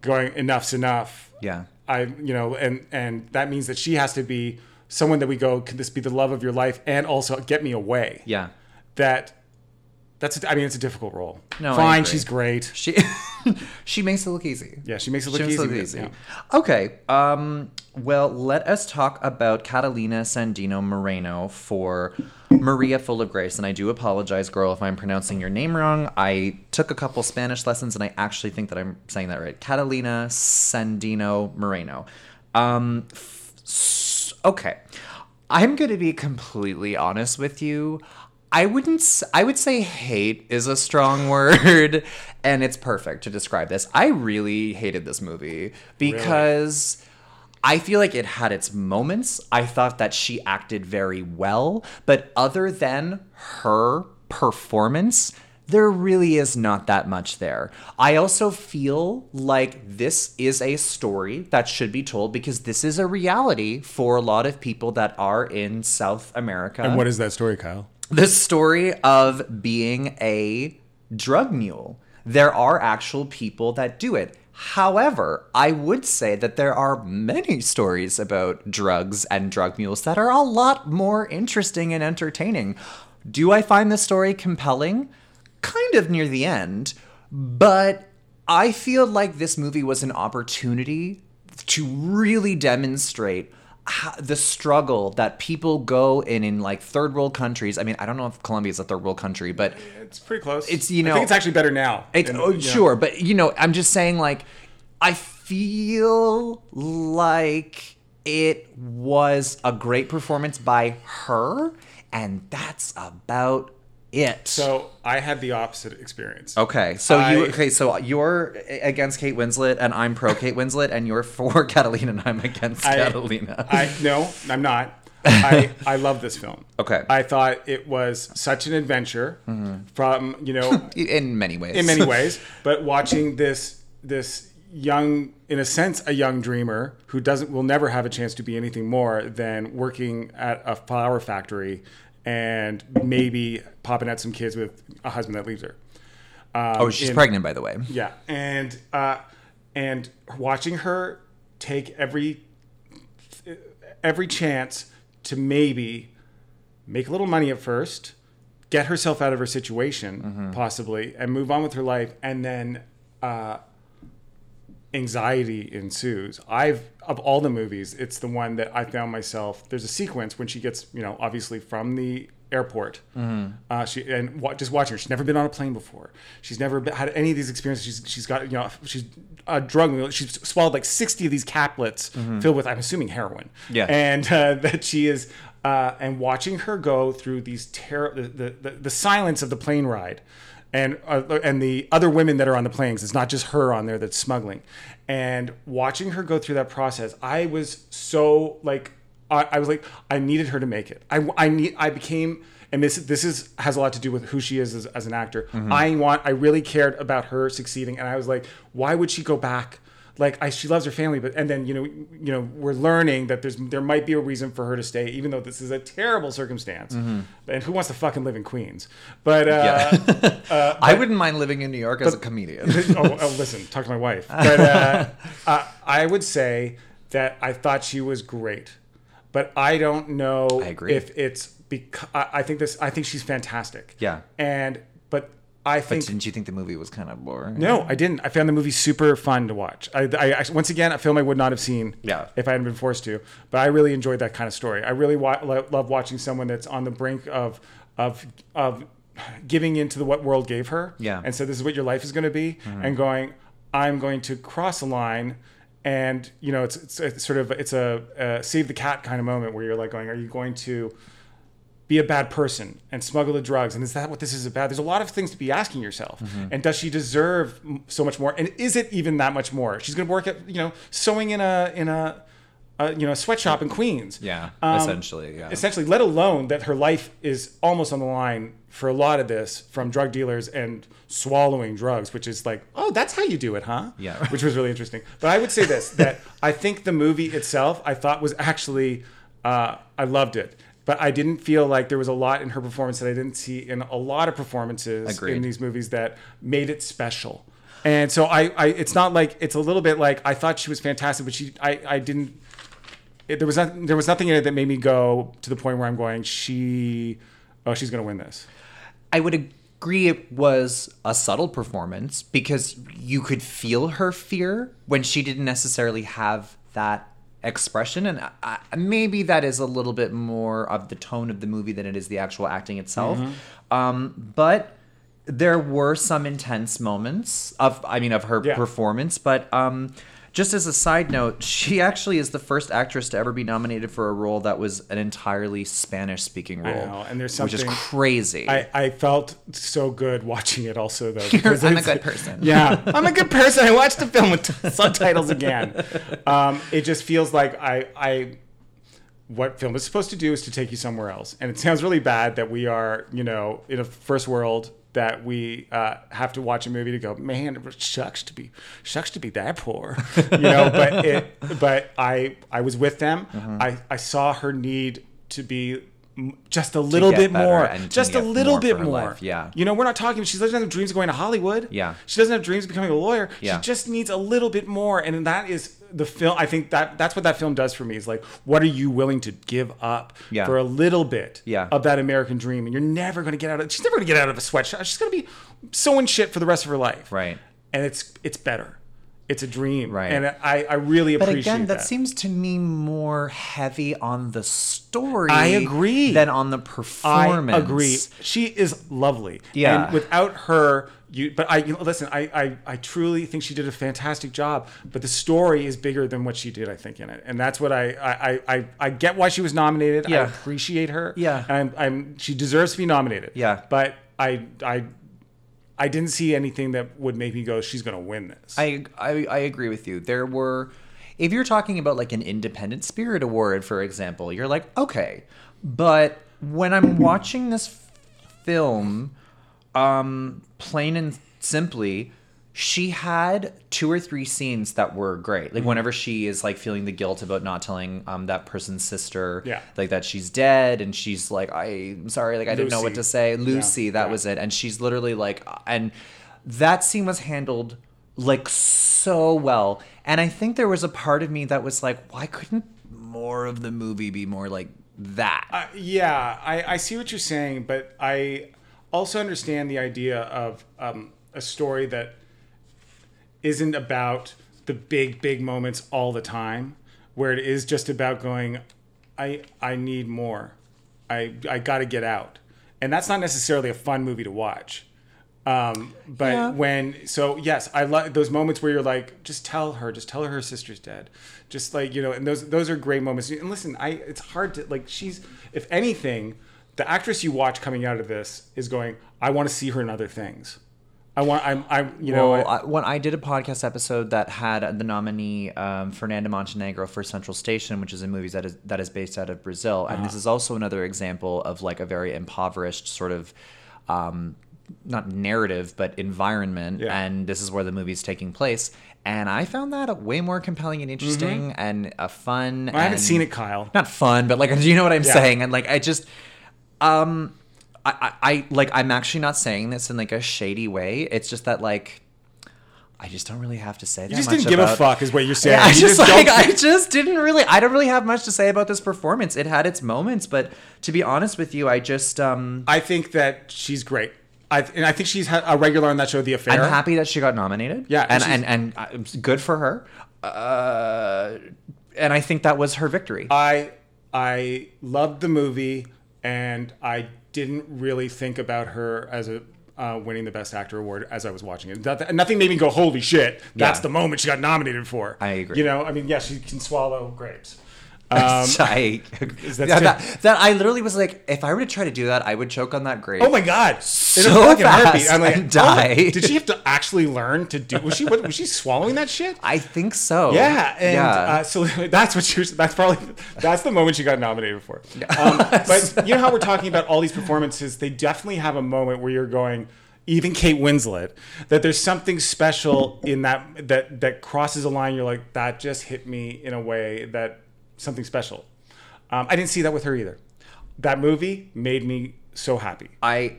going enough's enough. Yeah. I, you know, and and that means that she has to be someone that we go, can this be the love of your life, and also get me away. Yeah. That That's a, I mean, it's a difficult role. No, fine, she's great. She she makes it look easy. Yeah, she makes it look She makes it easy. look easy. Yeah. Okay. Um, well, let us talk about Catalina Sandino Moreno for Maria Full of Grace. And I do apologize, girl, if I'm pronouncing your name wrong. I took a couple Spanish lessons and I actually think that I'm saying that right. Catalina Sandino Moreno. Um, f- okay. I'm going to be completely honest with you. I wouldn't I would say hate is a strong word and it's perfect to describe this. I really hated this movie because I feel like it had its moments. I thought that she acted very well, but other than her performance, there really is not that much there. I also feel like this is a story that should be told because this is a reality for a lot of people that are in South America And what is that story, Kyle? The story of being a drug mule. There are actual people that do it. However, I would say that there are many stories about drugs and drug mules that are a lot more interesting and entertaining. Do I find this story compelling? Kind of near the end, but I feel like this movie was an opportunity to really demonstrate the struggle that people go in in like third world countries. I mean, I don't know if Colombia is a third world country, but It's pretty close. It's, you I know- think it's actually better now. it's And, oh, yeah. sure, but you know, I'm just saying like I feel like it was a great performance by her and that's about it. So I had the opposite experience. Okay, so you okay? So you're against Kate Winslet, and I'm pro Kate Winslet, and you're for Catalina, and I'm against I, Catalina. I no, I'm not. I I love this film. Okay. Mm-hmm. I thought it was such an adventure from you know in many ways. in many ways, but watching this this young in a sense a young dreamer who doesn't will never have a chance to be anything more than working at a flower factory and maybe popping at some kids with a husband that leaves her. Um, oh, she's pregnant, by the way. Yeah, and uh, and watching her take every every chance to maybe make a little money at first, get herself out of her situation possibly, and move on with her life, and then uh, anxiety ensues. I've of all the movies, it's the one that I found myself. There's a sequence when she gets, you know, obviously from the airport. Uh, she and wa- just watching her. She's never been on a plane before. She's never been, had any of these experiences. She's she's got you know she's a drug. She's swallowed like sixty of these caplets filled with I'm assuming heroin. Yeah. and uh, that she is. Uh, and watching her go through these terror, the, the, the, the silence of the plane ride, and uh, and the other women that are on the planes. It's not just her on there that's smuggling. And watching her go through that process, I was so like, I, I was like, I needed her to make it. I, I need, I became, and this this is has a lot to do with who she is as, as an actor. I want, I really cared about her succeeding, and I was like, why would she go back? Like I, she loves her family, but and then you know, you know, we're learning that there's there might be a reason for her to stay, even though this is a terrible circumstance. And who wants to fucking live in Queens? But uh, I wouldn't mind living in New York as a comedian. oh, oh, listen, talk to my wife. But uh, uh, I would say that I thought she was great, but I don't know I agree. if it's because I I think this. I think she's fantastic. Yeah. and but I But didn't you think the movie was kind of boring? no, I didn't. I found the movie super fun to watch. I, I once again a film I would not have seen Yeah. if I hadn't been forced to. But I really enjoyed that kind of story. I really wa- lo- love watching someone that's on the brink of of of giving into the what world gave her. Yeah. And so this is what your life is going to be, and going, I'm going to cross a line. And you know, it's, it's, it's sort of it's a, uh save the cat kind of moment where you're like going, are you going to be a bad person and smuggle the drugs and is that what this is about? There's a lot of things to be asking yourself. Mm-hmm. and does she deserve so much more? And is it even that much more? She's going to work at you know sewing in a in a, a you know a sweatshop in queens. Yeah, Um, essentially, yeah. essentially let alone that her life is almost on the line for a lot of this from drug dealers and swallowing drugs which is like oh that's how you do it huh? Yeah. which was really interesting. But i would say this that i think the movie itself i thought was actually uh, i loved it but i didn't feel like there was a lot in her performance that i didn't see in a lot of performances Agreed. in these movies that made it special and so I, I it's not like it's a little bit like i thought she was fantastic but she i, I didn't it, there was not, there was nothing in it that made me go to the point where i'm going she oh she's going to win this I would agree it was a subtle performance because you could feel her fear when she didn't necessarily have that expression and I, maybe that is a little bit more of the tone of the movie than it is the actual acting itself um, but there were some intense moments of i mean of her Yeah. performance but um just as a side note she actually is the first actress to ever be nominated for a role that was an entirely spanish speaking role know, and there's which is crazy I, I felt so good watching it also though. I'm a good person. Yeah, I'm a good person. I watched the film with subtitles again. Um, it just feels like I, I, what film is supposed to do is to take you somewhere else, and it sounds really bad that we are, you know, in a first world that we uh, have to watch a movie to go, man, it sucks to be, shucks to be that poor, you know. But it, but I, I was with them. Mm-hmm. I, I saw her need to be just a little bit more, just a little more bit more. life, yeah. You know, we're not talking. She doesn't have dreams of going to Hollywood. Yeah. She doesn't have dreams of becoming a lawyer. Yeah. She just needs a little bit more, and that is the film. I think that that's what that film does for me. Is like, what are you willing to give up Yeah. for a little bit Yeah. of that American dream? And you're never going to get out of. She's never going to get out of a sweatshop. She's going to be sewing shit for the rest of her life. Right. And it's it's better. It's a dream. Right. And I I really appreciate But again, that, that. seems to me more heavy on the story. I agree. Than on the performance I agree. She is lovely. Yeah. And without her, you. But I you know, listen. I, I I truly think she did a fantastic job. But the story is bigger than what she did. I think in it, and that's what I I I, I get why she was nominated. yeah. I appreciate her. Yeah. And I'm I'm she deserves to be nominated. Yeah. But I I. I didn't see anything that would make me go, she's going to win this. I, I I agree with you. There were, if you're talking about like an Independent Spirit Award, for example, you're like okay, but when I'm watching this film, um, plain and simply, she had two or three scenes that were great. Mm-hmm. Like whenever she is like feeling the guilt about not telling um that person's sister, Yeah. like that she's dead, and she's like, I'm sorry, like I didn't know what to say. Lucy, that yeah. was it, and she's literally like, and that scene was handled like so well, and I think there was a part of me that was like, why couldn't more of the movie be more like that? Uh, yeah, I, I see what you're saying, but I also understand the idea of um, a story that isn't about the big, big moments all the time, where it is just about going, I I need more, I I got to get out, and that's not necessarily a fun movie to watch. Um, but Yeah. when so yes, I love those moments where you're like, just tell her, just tell her her sister's dead, just like you know, and those those are great moments. And listen, I it's hard to like she's if anything, the actress you watch coming out of this is going, I want to see her in other things. I want I'm I'm you know well, I- I, when I did a podcast episode that had the nominee um, Fernanda Montenegro for Central Station, which is a movie that is that is based out of Brazil, and Uh-huh. this is also another example of like a very impoverished sort of. Um, not narrative, but environment, Yeah. and this is where the movie's taking place. And I found that way more compelling and interesting, and a fun. Mm-hmm. I haven't seen it, Kyle. Not fun, but like, do you know what I'm Yeah. saying? And like, I just, um, I, I, I like I'm actually not saying this in like a shady way. It's just that like I just don't really have to say that. You just didn't give a fuck, is what you're saying. Yeah, I You just, don't like I just didn't really I don't really have much to say about this performance. It had its moments, but to be honest with you, I just um I think that she's great. I and I think she's a regular on that show, The Affair. I'm happy that she got nominated. Yeah, and she's- and and, uh, good for her. Uh, and I think that was her victory. I I loved the movie, and I didn't really think about her as a uh, winning the Best Actor award as I was watching it. That, nothing made me go, "Holy shit!" That's Yeah. the moment she got nominated for. I agree. You know, I mean, yeah, she can swallow grapes. Um, I, that yeah, that, that I literally was like, if I were to try to do that, I would choke on that grape. oh my god! So fast I'm like, and oh die. did she have to actually learn to do? Was she what, was she swallowing that shit? I think so. Yeah, and yeah. Uh, so that's what she was. That's probably that's the moment she got nominated for. Um, but you know how we're talking about all these performances? They definitely have a moment where you're going. Even Kate Winslet, that there's something special in that that that crosses a line. You're like, that just hit me in a way that something special. Um, I didn't see that with her either. That movie made me so happy. I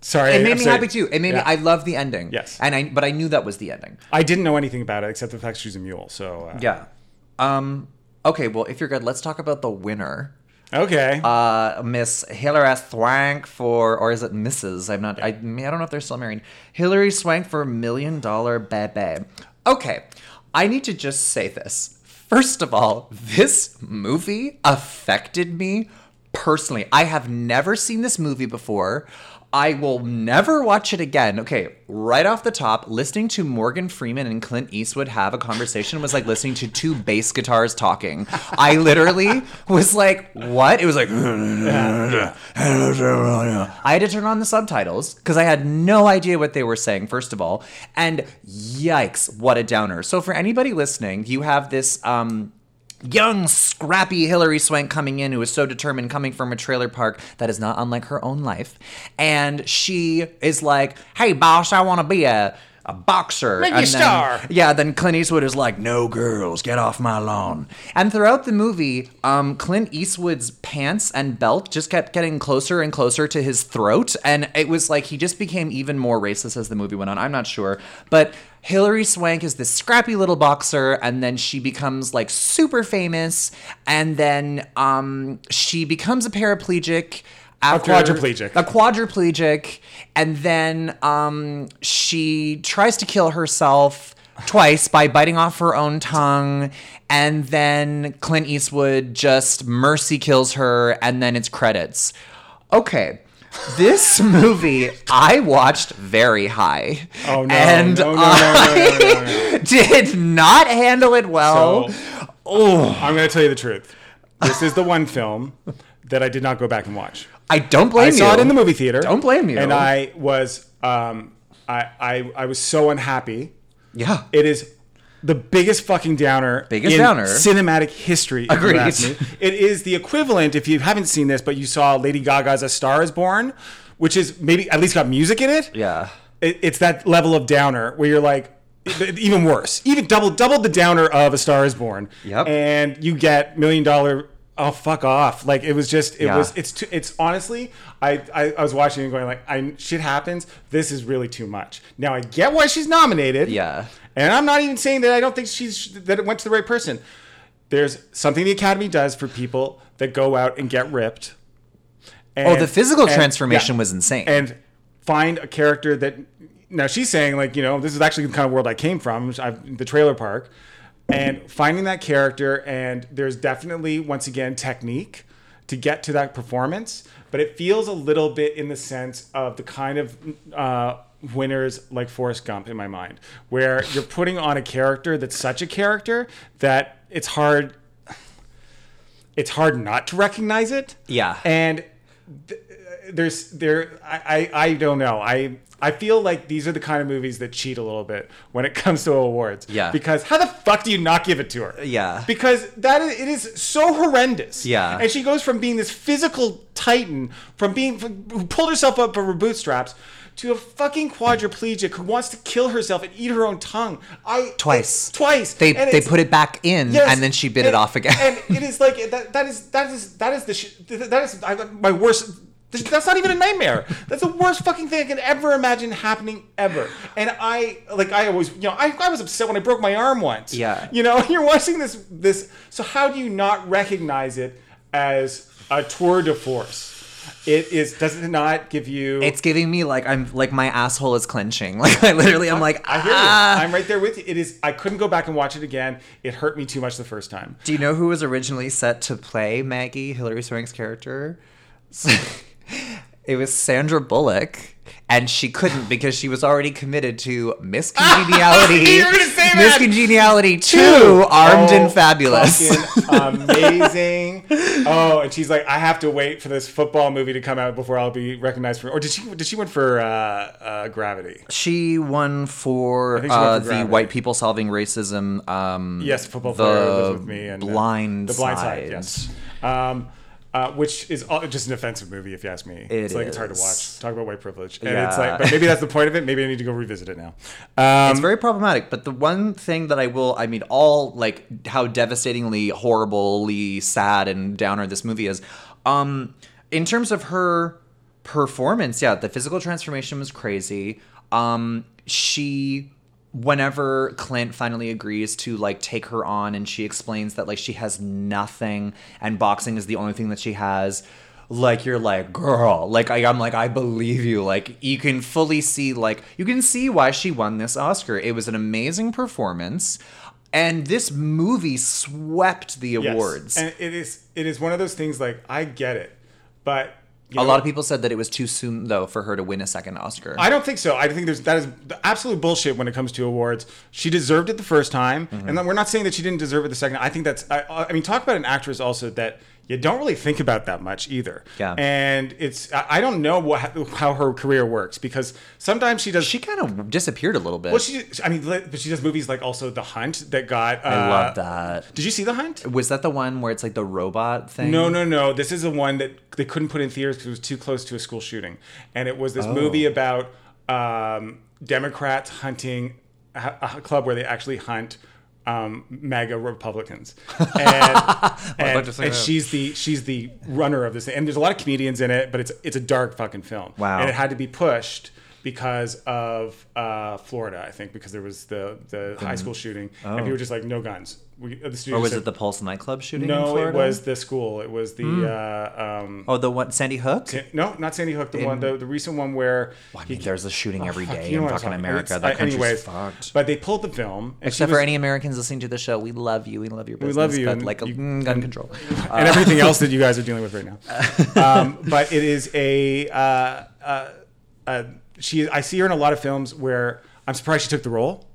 Sorry, it made I'm me sorry. happy too. It made Yeah. me. I love the ending. Yes. and I but I knew that was the ending. I didn't know anything about it except the fact she's a mule. So uh, Yeah. Um. Okay. Well, if you're good, let's talk about the winner Okay. uh, Miss Hilary Swank for, or is it Mrs.? I'm not. I, mean, I don't know if they're still married. Hilary Swank for Million Dollar Bebe. Okay, I need to just say this. First of all, this movie affected me personally. I have never seen this movie before. I will never watch it again. Okay, right off the top, listening to Morgan Freeman and Clint Eastwood have a conversation was like listening to two bass guitars talking. I literally was like, what? It was like, I had to turn on the subtitles because I had no idea what they were saying, first of all. And yikes, what a downer. So, for anybody listening, you have this um, young, scrappy Hilary Swank coming in who is so determined, coming from a trailer park that is not unlike her own life. And she is like, hey, boss, I want to be a. A boxer. Make me a star. yeah, then Clint Eastwood is like, "No girls, get off my lawn." And throughout the movie, um, Clint Eastwood's pants and belt just kept getting closer and closer to his throat, and it was like he just became even more racist as the movie went on. I'm not sure, but Hilary Swank is this scrappy little boxer, and then she becomes like super famous, and then um, she becomes a paraplegic. After, quadriplegic. a quadriplegic and then um, she tries to kill herself twice by biting off her own tongue and then clint eastwood just mercy kills her and then it's credits okay this movie i watched very high Oh, no, and no, no, I did not handle it well So- oh I'm going to tell you the truth. This is the one film that I did not go back and watch. I don't blame I you saw it in the movie theater. Don't blame you. And I was, um, I, I, I was so unhappy. yeah It is the biggest fucking downer Biggest in downer. cinematic history. Agreed. It is the equivalent, if you haven't seen this, but you saw Lady Gaga's A Star is Born, which is maybe at least got music in it. yeah It, it's that level of downer where you're like, even worse, even double double the downer of A Star is Born. Yep. And you get million dollar. Oh fuck off! Like it was just it Yeah. was it's too, it's honestly I, I I was watching and going like I shit happens. This is really too much. Now I get why she's nominated. Yeah. And I'm not even saying that I don't think she's that it went to the right person. There's something the Academy does for people that go out and get ripped. oh the physical and- transformation yeah. was insane And find a character that now she's saying like you know this is actually the kind of world I came from, I've, the trailer park, and finding that character and there's definitely once again technique to get to that performance, but it feels a little bit in the sense of the kind of uh, winners like Forrest Gump in my mind, where you're putting on a character that's such a character that it's hard. It's hard not to recognize it. Yeah. And th- there's there I, I I don't know. I I feel like these are the kind of movies that cheat a little bit when it comes to awards. Yeah. Because how the fuck do you not give it to her? Yeah. Because that is, it is so horrendous. Yeah. And she goes from being this physical titan, from being who pulled herself up by her bootstraps, to a fucking quadriplegic who wants to kill herself and eat her own tongue. I Twice. twice. They And they put it back in Yes, and then she bit it off again. And it is like that. That is that is that is the sh- that is I, my worst. That's not even a nightmare. That's the worst fucking thing I can ever imagine happening ever. And I like I always you know I, I was upset when I broke my arm once. Yeah. You know you're watching this this. So how do you not recognize it as a tour de force? It is. Does it not give you? it's giving me like I'm like my asshole is clenching. Like I literally I'm like I hear ah. you. I'm right there with you. It is. I couldn't go back and watch it again. It hurt me too much the first time. Do you know who was originally set to play Maggie, Hilary Swank's character? it was Sandra Bullock. And she couldn't because she was already committed to Miss Congeniality. You were gonna say Miss! Congeniality 2, Armed Oh, and Fabulous. fucking amazing. Oh, and she's like, I have to wait for this football movie to come out before I'll be recognized for. Or did she? Did she win for uh, uh, Gravity? She won for, think she won uh, for the Gravity. White People Solving Racism. Um, Yes, football the player lives with me and uh, Blind the Blind Side. Side. Yes. Um, uh, which is all, just an offensive movie, if you ask me. it's like it's hard to watch. Talk about white privilege, and Yeah. it's like, but maybe that's the point of it. Maybe I need to go revisit it now. Um, it's very problematic but the one thing that i will i mean all like how devastatingly horribly sad and downer this movie is um in terms of her performance yeah the physical transformation was crazy um she whenever Clint finally agrees to like take her on and she explains that like she has nothing and boxing is the only thing that she has like you're like girl like I, i'm like i believe you. Like you can fully see like you can see why she won this oscar. It was an amazing performance and this movie swept the Yes. awards. And it is it is one of those things like I get it, but you a know, lot of people said that it was too soon though for her to win a second oscar I don't think so. I think there's that is absolute bullshit when it comes to awards. She deserved it the first time, Mm-hmm. and we're not saying that she didn't deserve it the second. I think that's. I, I mean, talk about an actress also that you don't really think about that much either. Yeah. And it's I don't know what how her career works because sometimes she does. she kind of disappeared a little bit well, she I mean, but she does movies like also The Hunt that got. Uh, i love that Did you see The Hunt? was that the one where it's like the robot thing No, no, no. This is the one that they couldn't put in theaters because it was too close to a school shooting, and it was this movie Oh. about um, Democrats hunting a, a club where they actually hunt um, MAGA Republicans, and, and, and she's the she's the runner of this thing. And there's a lot of comedians in it, but it's it's a dark fucking film. Wow. And it had to be pushed because of uh, Florida, I think, because there was the the high school shooting, and people were just like, no guns. We, the Or was said- it the Pulse nightclub shooting? in no, it was the school. It was the uh, um, Oh, the one Sandy Hook. no, not Sandy Hook. The one, the, the recent one where I mean, there's a shooting every Fuck, day you know in fucking talking- America. it's- That uh, country's anyways, fucked. But they pulled the film, Except she for any Americans listening to the show, we love you. We love your business. We love you, but and like you- mm, gun control. and everything else that you guys are dealing with right now. Um, but it is a uh, uh, uh, she. I see her in a lot of films where I'm surprised she took the role.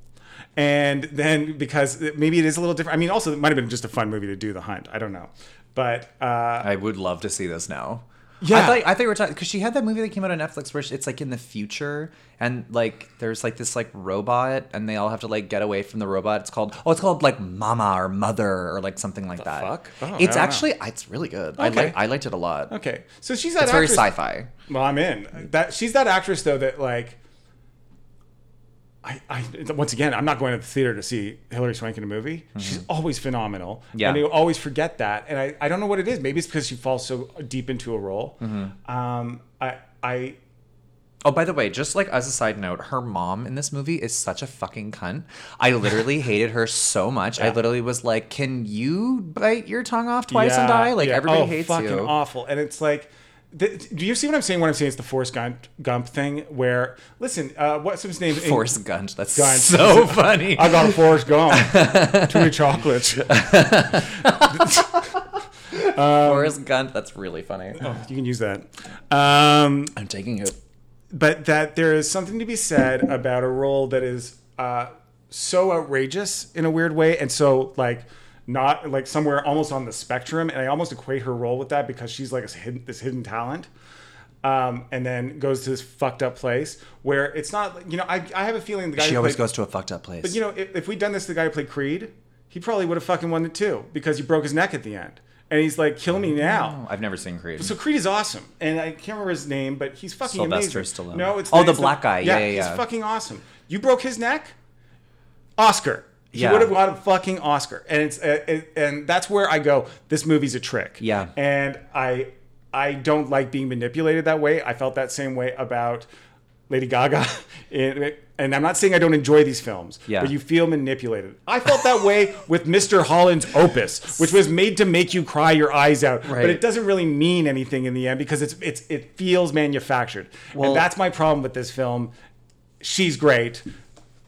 And then because maybe it is a little different. I mean, also it might have been just a fun movie to do the hunt. I don't know, but uh, I would love to see this now. Yeah. I thought I thought you were talking because she had that movie that came out on Netflix where it's like in the future and like there's like this like robot and they all have to like get away from the robot. It's called oh it's called like Mama or Mother or like something like that. fuck? Oh, it's don't know. actually it's really good. I Okay. like I liked it a lot. okay. So she's that It's very sci-fi. Well, I'm in. That she's that actress though that like. I, I once again, I'm not going to the theater to see Hilary Swank in a movie. She's always phenomenal, Mm-hmm. Yeah. and you always forget that. And I, I don't know what it is. Maybe it's because she falls so deep into a role. Mm-hmm. Um, I, I, Oh, by the way, just like as a side note, her mom in this movie is such a fucking cunt. I literally hated her so much. I literally was like, "Can you bite your tongue off twice yeah, and die?" Like yeah. everybody oh, hates fucking you. awful. And it's like, the, do you see what I'm saying when I'm saying it's the Forrest Gump, Gump thing? Where listen, uh, what's his name? Forrest Gump. That's Gump. so funny. I got a Forrest Gump. Too many chocolates. Forrest Gump. That's really funny. Oh, you can use that. Um, I'm taking it. but that there is something to be said about a role that is uh, so outrageous in a weird way and so like not like somewhere almost on the spectrum and i almost equate her role with that because she's like a hidden, this hidden talent um, and then goes to this fucked up place where it's not you know i, I have a feeling the guy She always played- goes to a fucked up place. but you know if, if we'd done this to the guy who played creed he probably would have fucking won it too because he broke his neck at the end and he's like kill me now I've never seen Creed. so Creed is awesome, and I can't remember his name, but he's fucking Sylvester amazing. Stallone. No, it's Oh, the black guy. Yeah, yeah, he's fucking awesome. You broke his neck, Oscar. He Yeah. would have got a fucking Oscar, and it's uh, it, and that's where I go. This movie's a trick. Yeah. and I I don't like being manipulated that way. I felt that same way about Lady Gaga. In- and I'm not saying I don't enjoy these films, Yeah. but you feel manipulated. I felt that way with Mr. Holland's Opus, which was made to make you cry your eyes out, Right. but it doesn't really mean anything in the end because it's it's it feels manufactured. Well- and that's my problem with this film. She's great.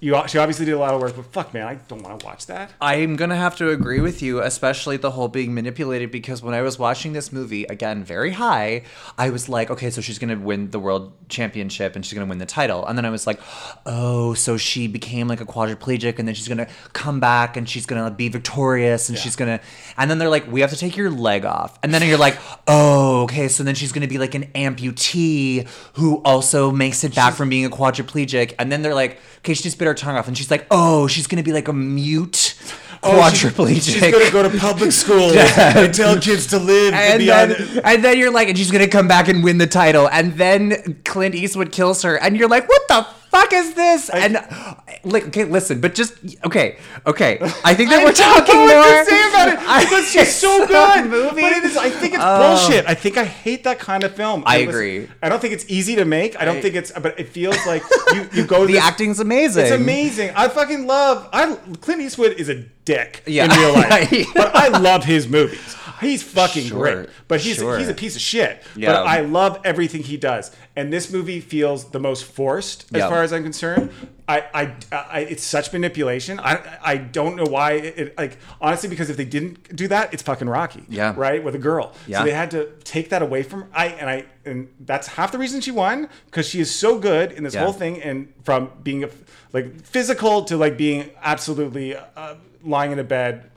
You, she obviously did a lot of work, but fuck, man, I don't want to watch that. I'm gonna have to agree with you, especially the whole being manipulated. Because when I was watching this movie, again, very high, I was like, okay, so she's gonna win the world championship and she's gonna win the title. And then I was like, oh, so she became like a quadriplegic and then she's gonna come back and she's gonna be victorious and she's gonna. And then they're like, we have to take your leg off. And then you're like, oh, okay, so then she's gonna be like an amputee who also makes it back from being a quadriplegic. And then they're like, okay, she just bit her tongue off. And she's like, oh, she's gonna be like a mute Oh, quadriplegic. She's gonna go to public school and tell kids to live and beyond. then, and then you're like, and she's gonna come back and win the title. And then Clint Eastwood kills her, and you're like, what the fuck? is this? and uh, like, okay, listen, but just okay, okay. I think that we're talking more. what to say about it I- because she's so good. movie. But it is. I think it's Oh. bullshit. I think I hate that kind of film. I It was- agree. I don't think it's easy to make. I don't I- think it's. But it feels like you, you go. to The this- acting's amazing. It's amazing. I fucking love. I Clint Eastwood is a dick Yeah. in real life, but I love his movies. He's fucking Sure. great. But he's Sure. he's a piece of shit. Yeah. But I love everything he does. And this movie feels the most forced as far as I'm concerned. I, I, I it's such manipulation. I, I don't know why. It, it- like honestly, because if they didn't do that, it's fucking Rocky. Yeah. Right with a girl. Yeah. So they had to take that away from I and I and that's half the reason she won because she is so good in this Yeah. whole thing and from being a, like physical to like being absolutely uh, lying in a bed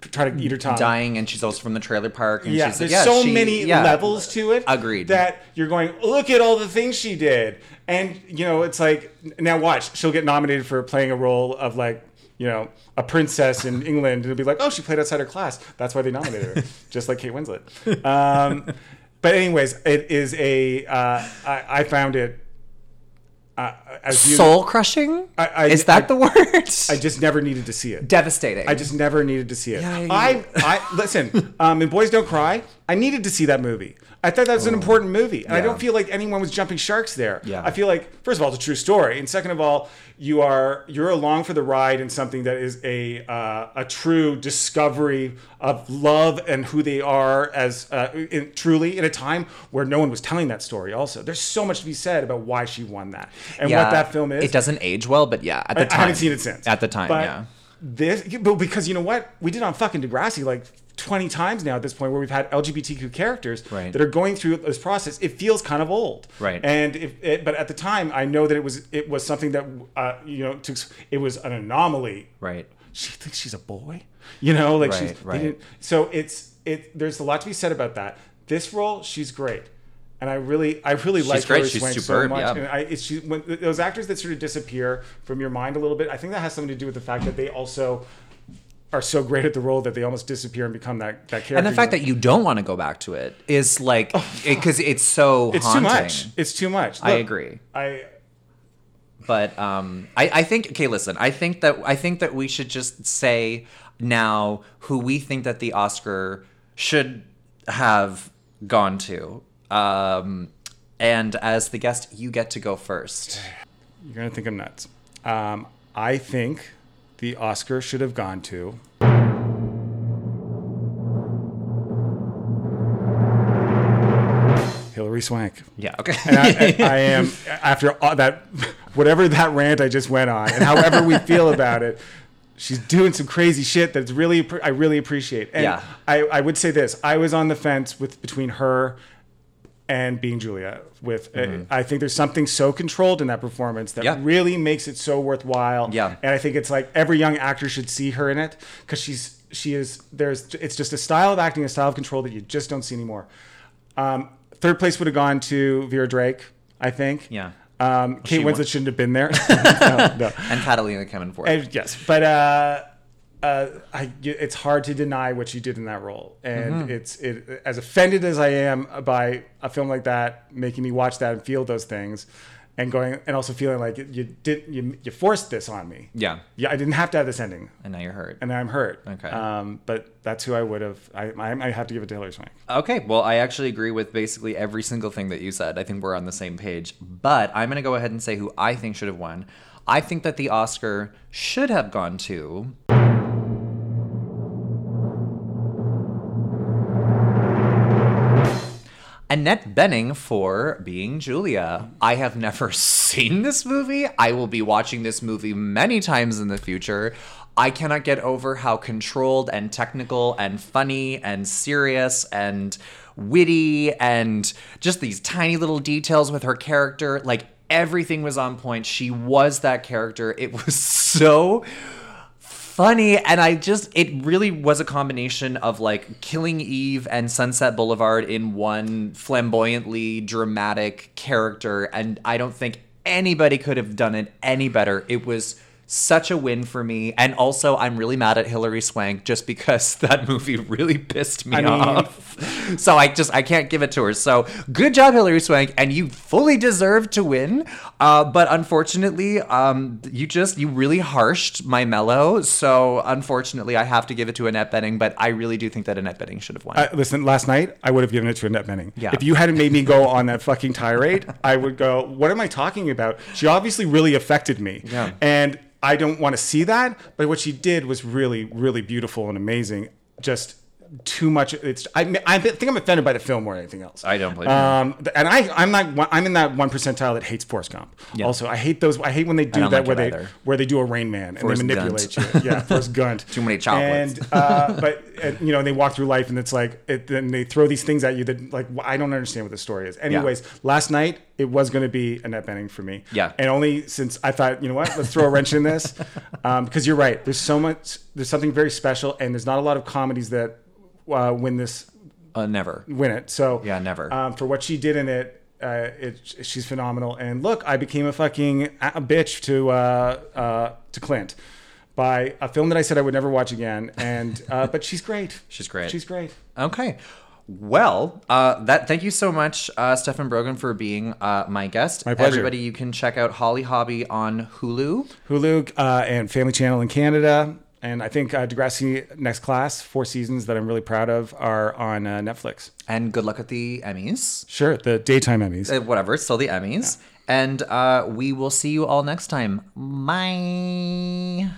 trying to eat her tongue dying, and she's also from the trailer park. And yeah, she's there's like, yeah, so she- many yeah. levels to it. Agreed. That you're going, look at all the things she did, and you know, it's like now watch, she'll get nominated for playing a role of like, you know, a princess in England. It'll be like, oh, she played outside her class. That's why they nominated her, just like Kate Winslet. Um, but anyways, it is a. Uh, I, I found it. Uh, as you- Soul crushing? I- I- is that I- the word? I just never needed to see it. Devastating. I just never needed to see it. Yeah, yeah, I, I listen. Um, in Boys Don't Cry, I needed to see that movie. I thought that was an important movie, and I Oh. Don't feel like anyone was jumping sharks there. Yeah. I feel like first of all, it's a true story, and second of all, you are you're along for the ride in something that is a uh, a true discovery of love and who they are as uh, in, truly in a time where no one was telling that story. Also, there's so much to be said about why she won that and Yeah, what that film is. It doesn't age well, but yeah, at the I- time. I haven't seen it since. At the time, But yeah. This, but because you know what, we did on fucking Degrassi like 20 times now at this point, where we've had LGBTQ characters Right. that are going through this process. It feels kind of old, Right. And if it, but at the time, I know that it was it was something that uh, you know to, it was an anomaly. Right. She thinks she's a boy, you know, like Right, she's right. so it's it. There's a lot to be said about that. This role, she's great. And I really, I really like. Hilary She's Swank superb, so much. yeah. And I, it's she, when those actors that sort of disappear from your mind a little bit. I think that has something to do with the fact that they also are so great at the role that they almost disappear and become that that character. And the fact that you don't want to go back to it is like because it's so Oh, it's haunting. too much. It's too much. I agree. I But um, I, I think okay. Listen, I think that I think that we should just say now who we think that the Oscar should have gone to. Um, and as the guest, you get to go first. you're gonna think I'm nuts. Um, I think the Oscar should have gone to. Hilary Swank. Yeah. Okay. And I, I, I am after all that, whatever that rant I just went on, and however we feel about it, she's doing some crazy shit that's really I really appreciate. And Yeah. I, I would say this: I was on the fence with between her and being Julia. With uh, I think there's something so controlled in that performance that Mm-hmm. Yeah. really makes it so worthwhile. Yeah. and I think it's like every young actor should see her in it because she's she is there's it's just a style of acting, a style of control that you just don't see anymore. Um, third place would have gone to Vera Drake, I think. Yeah. Um, Kate she won. Winslet shouldn't have been there. no, no. and Catalina coming. And yes, but uh, uh, I, it's hard to deny what she did in that role, and Mm-hmm. it's it. As offended as I am by a film like that, making me watch that and feel those things, and going and also feeling like you did you you forced this on me. yeah. Yeah, I didn't have to have this ending, And now you're hurt. and I'm hurt. Okay. Um, but that's who I would have. I I, I have to give it to Hilary Swank. Okay, well, I actually agree with basically every single thing that you said. I think we're on the same page. But I'm going to go ahead and say who I think should have won. I think that the Oscar should have gone to. Annette Bening for being Julia. I have never seen this movie. I will be watching this movie many times in the future. I cannot get over how controlled and technical and funny and serious and witty and just these tiny little details with her character. Like everything was on point. She was that character. It was so funny and i just it really was a combination of like killing eve and sunset boulevard in one flamboyantly dramatic character and i don't think anybody could have done it any better. It was such a win for me. And also, I'm really mad at Hilary Swank just because that movie really pissed me I mean- off. So I just I can't give it to her. So good job, Hilary Swank, and you fully deserve to win. Uh, but unfortunately, um, you just you really harshed my mellow. So unfortunately, I have to give it to Annette Bening. But I really do think that Annette Bening should have won. Uh, listen, last night I would have given it to Annette Bening. Yeah. If you hadn't made me go on that fucking tirade, I would go, "What am I talking about?" She obviously really affected me. Yeah. And I don't want to see that, but what she did was really, really beautiful and amazing. Just too much. It's. I, I think I'm offended by the film more than anything else. I don't blame you. Um, and I, I'm not. I'm in that one percentile that hates Forrest Gump. Yeah. Also, I hate those. I hate when they do that like where they either. where they do a Rain Man and they manipulate you. Yeah, Forrest Gunt. Too many chocolates. And uh, but uh, you know they walk through life and it's like it, then they throw these things at you that like I don't understand what the story is. Anyways, last night it was going to be Annette Bening for me. Yeah. And only since I thought you know what, let's throw a wrench in this um, because you're right. There's so much. There's something very special, and there's not a lot of comedies that uh, win this uh, never. win it. So Yeah, never. Um, for what she did in it, uh, it she's phenomenal. And look, I became a fucking a bitch to uh, uh, to Clint by a film that I said I would never watch again. And uh, but she's great. She's great. She's great. Okay. Well, uh, that thank you so much, uh, Stefan Brogren, for being uh, my guest. My pleasure. Everybody, you can check out Holly Hobbie on Hulu. Hulu uh, and Family Channel in Canada. And I think uh, Degrassi Next Class, four seasons that I'm really proud of, are on uh, Netflix. And good luck at the Emmys. Sure, the daytime Emmys. Uh, whatever, it's still the Emmys. And uh, we will see you all next time. Bye.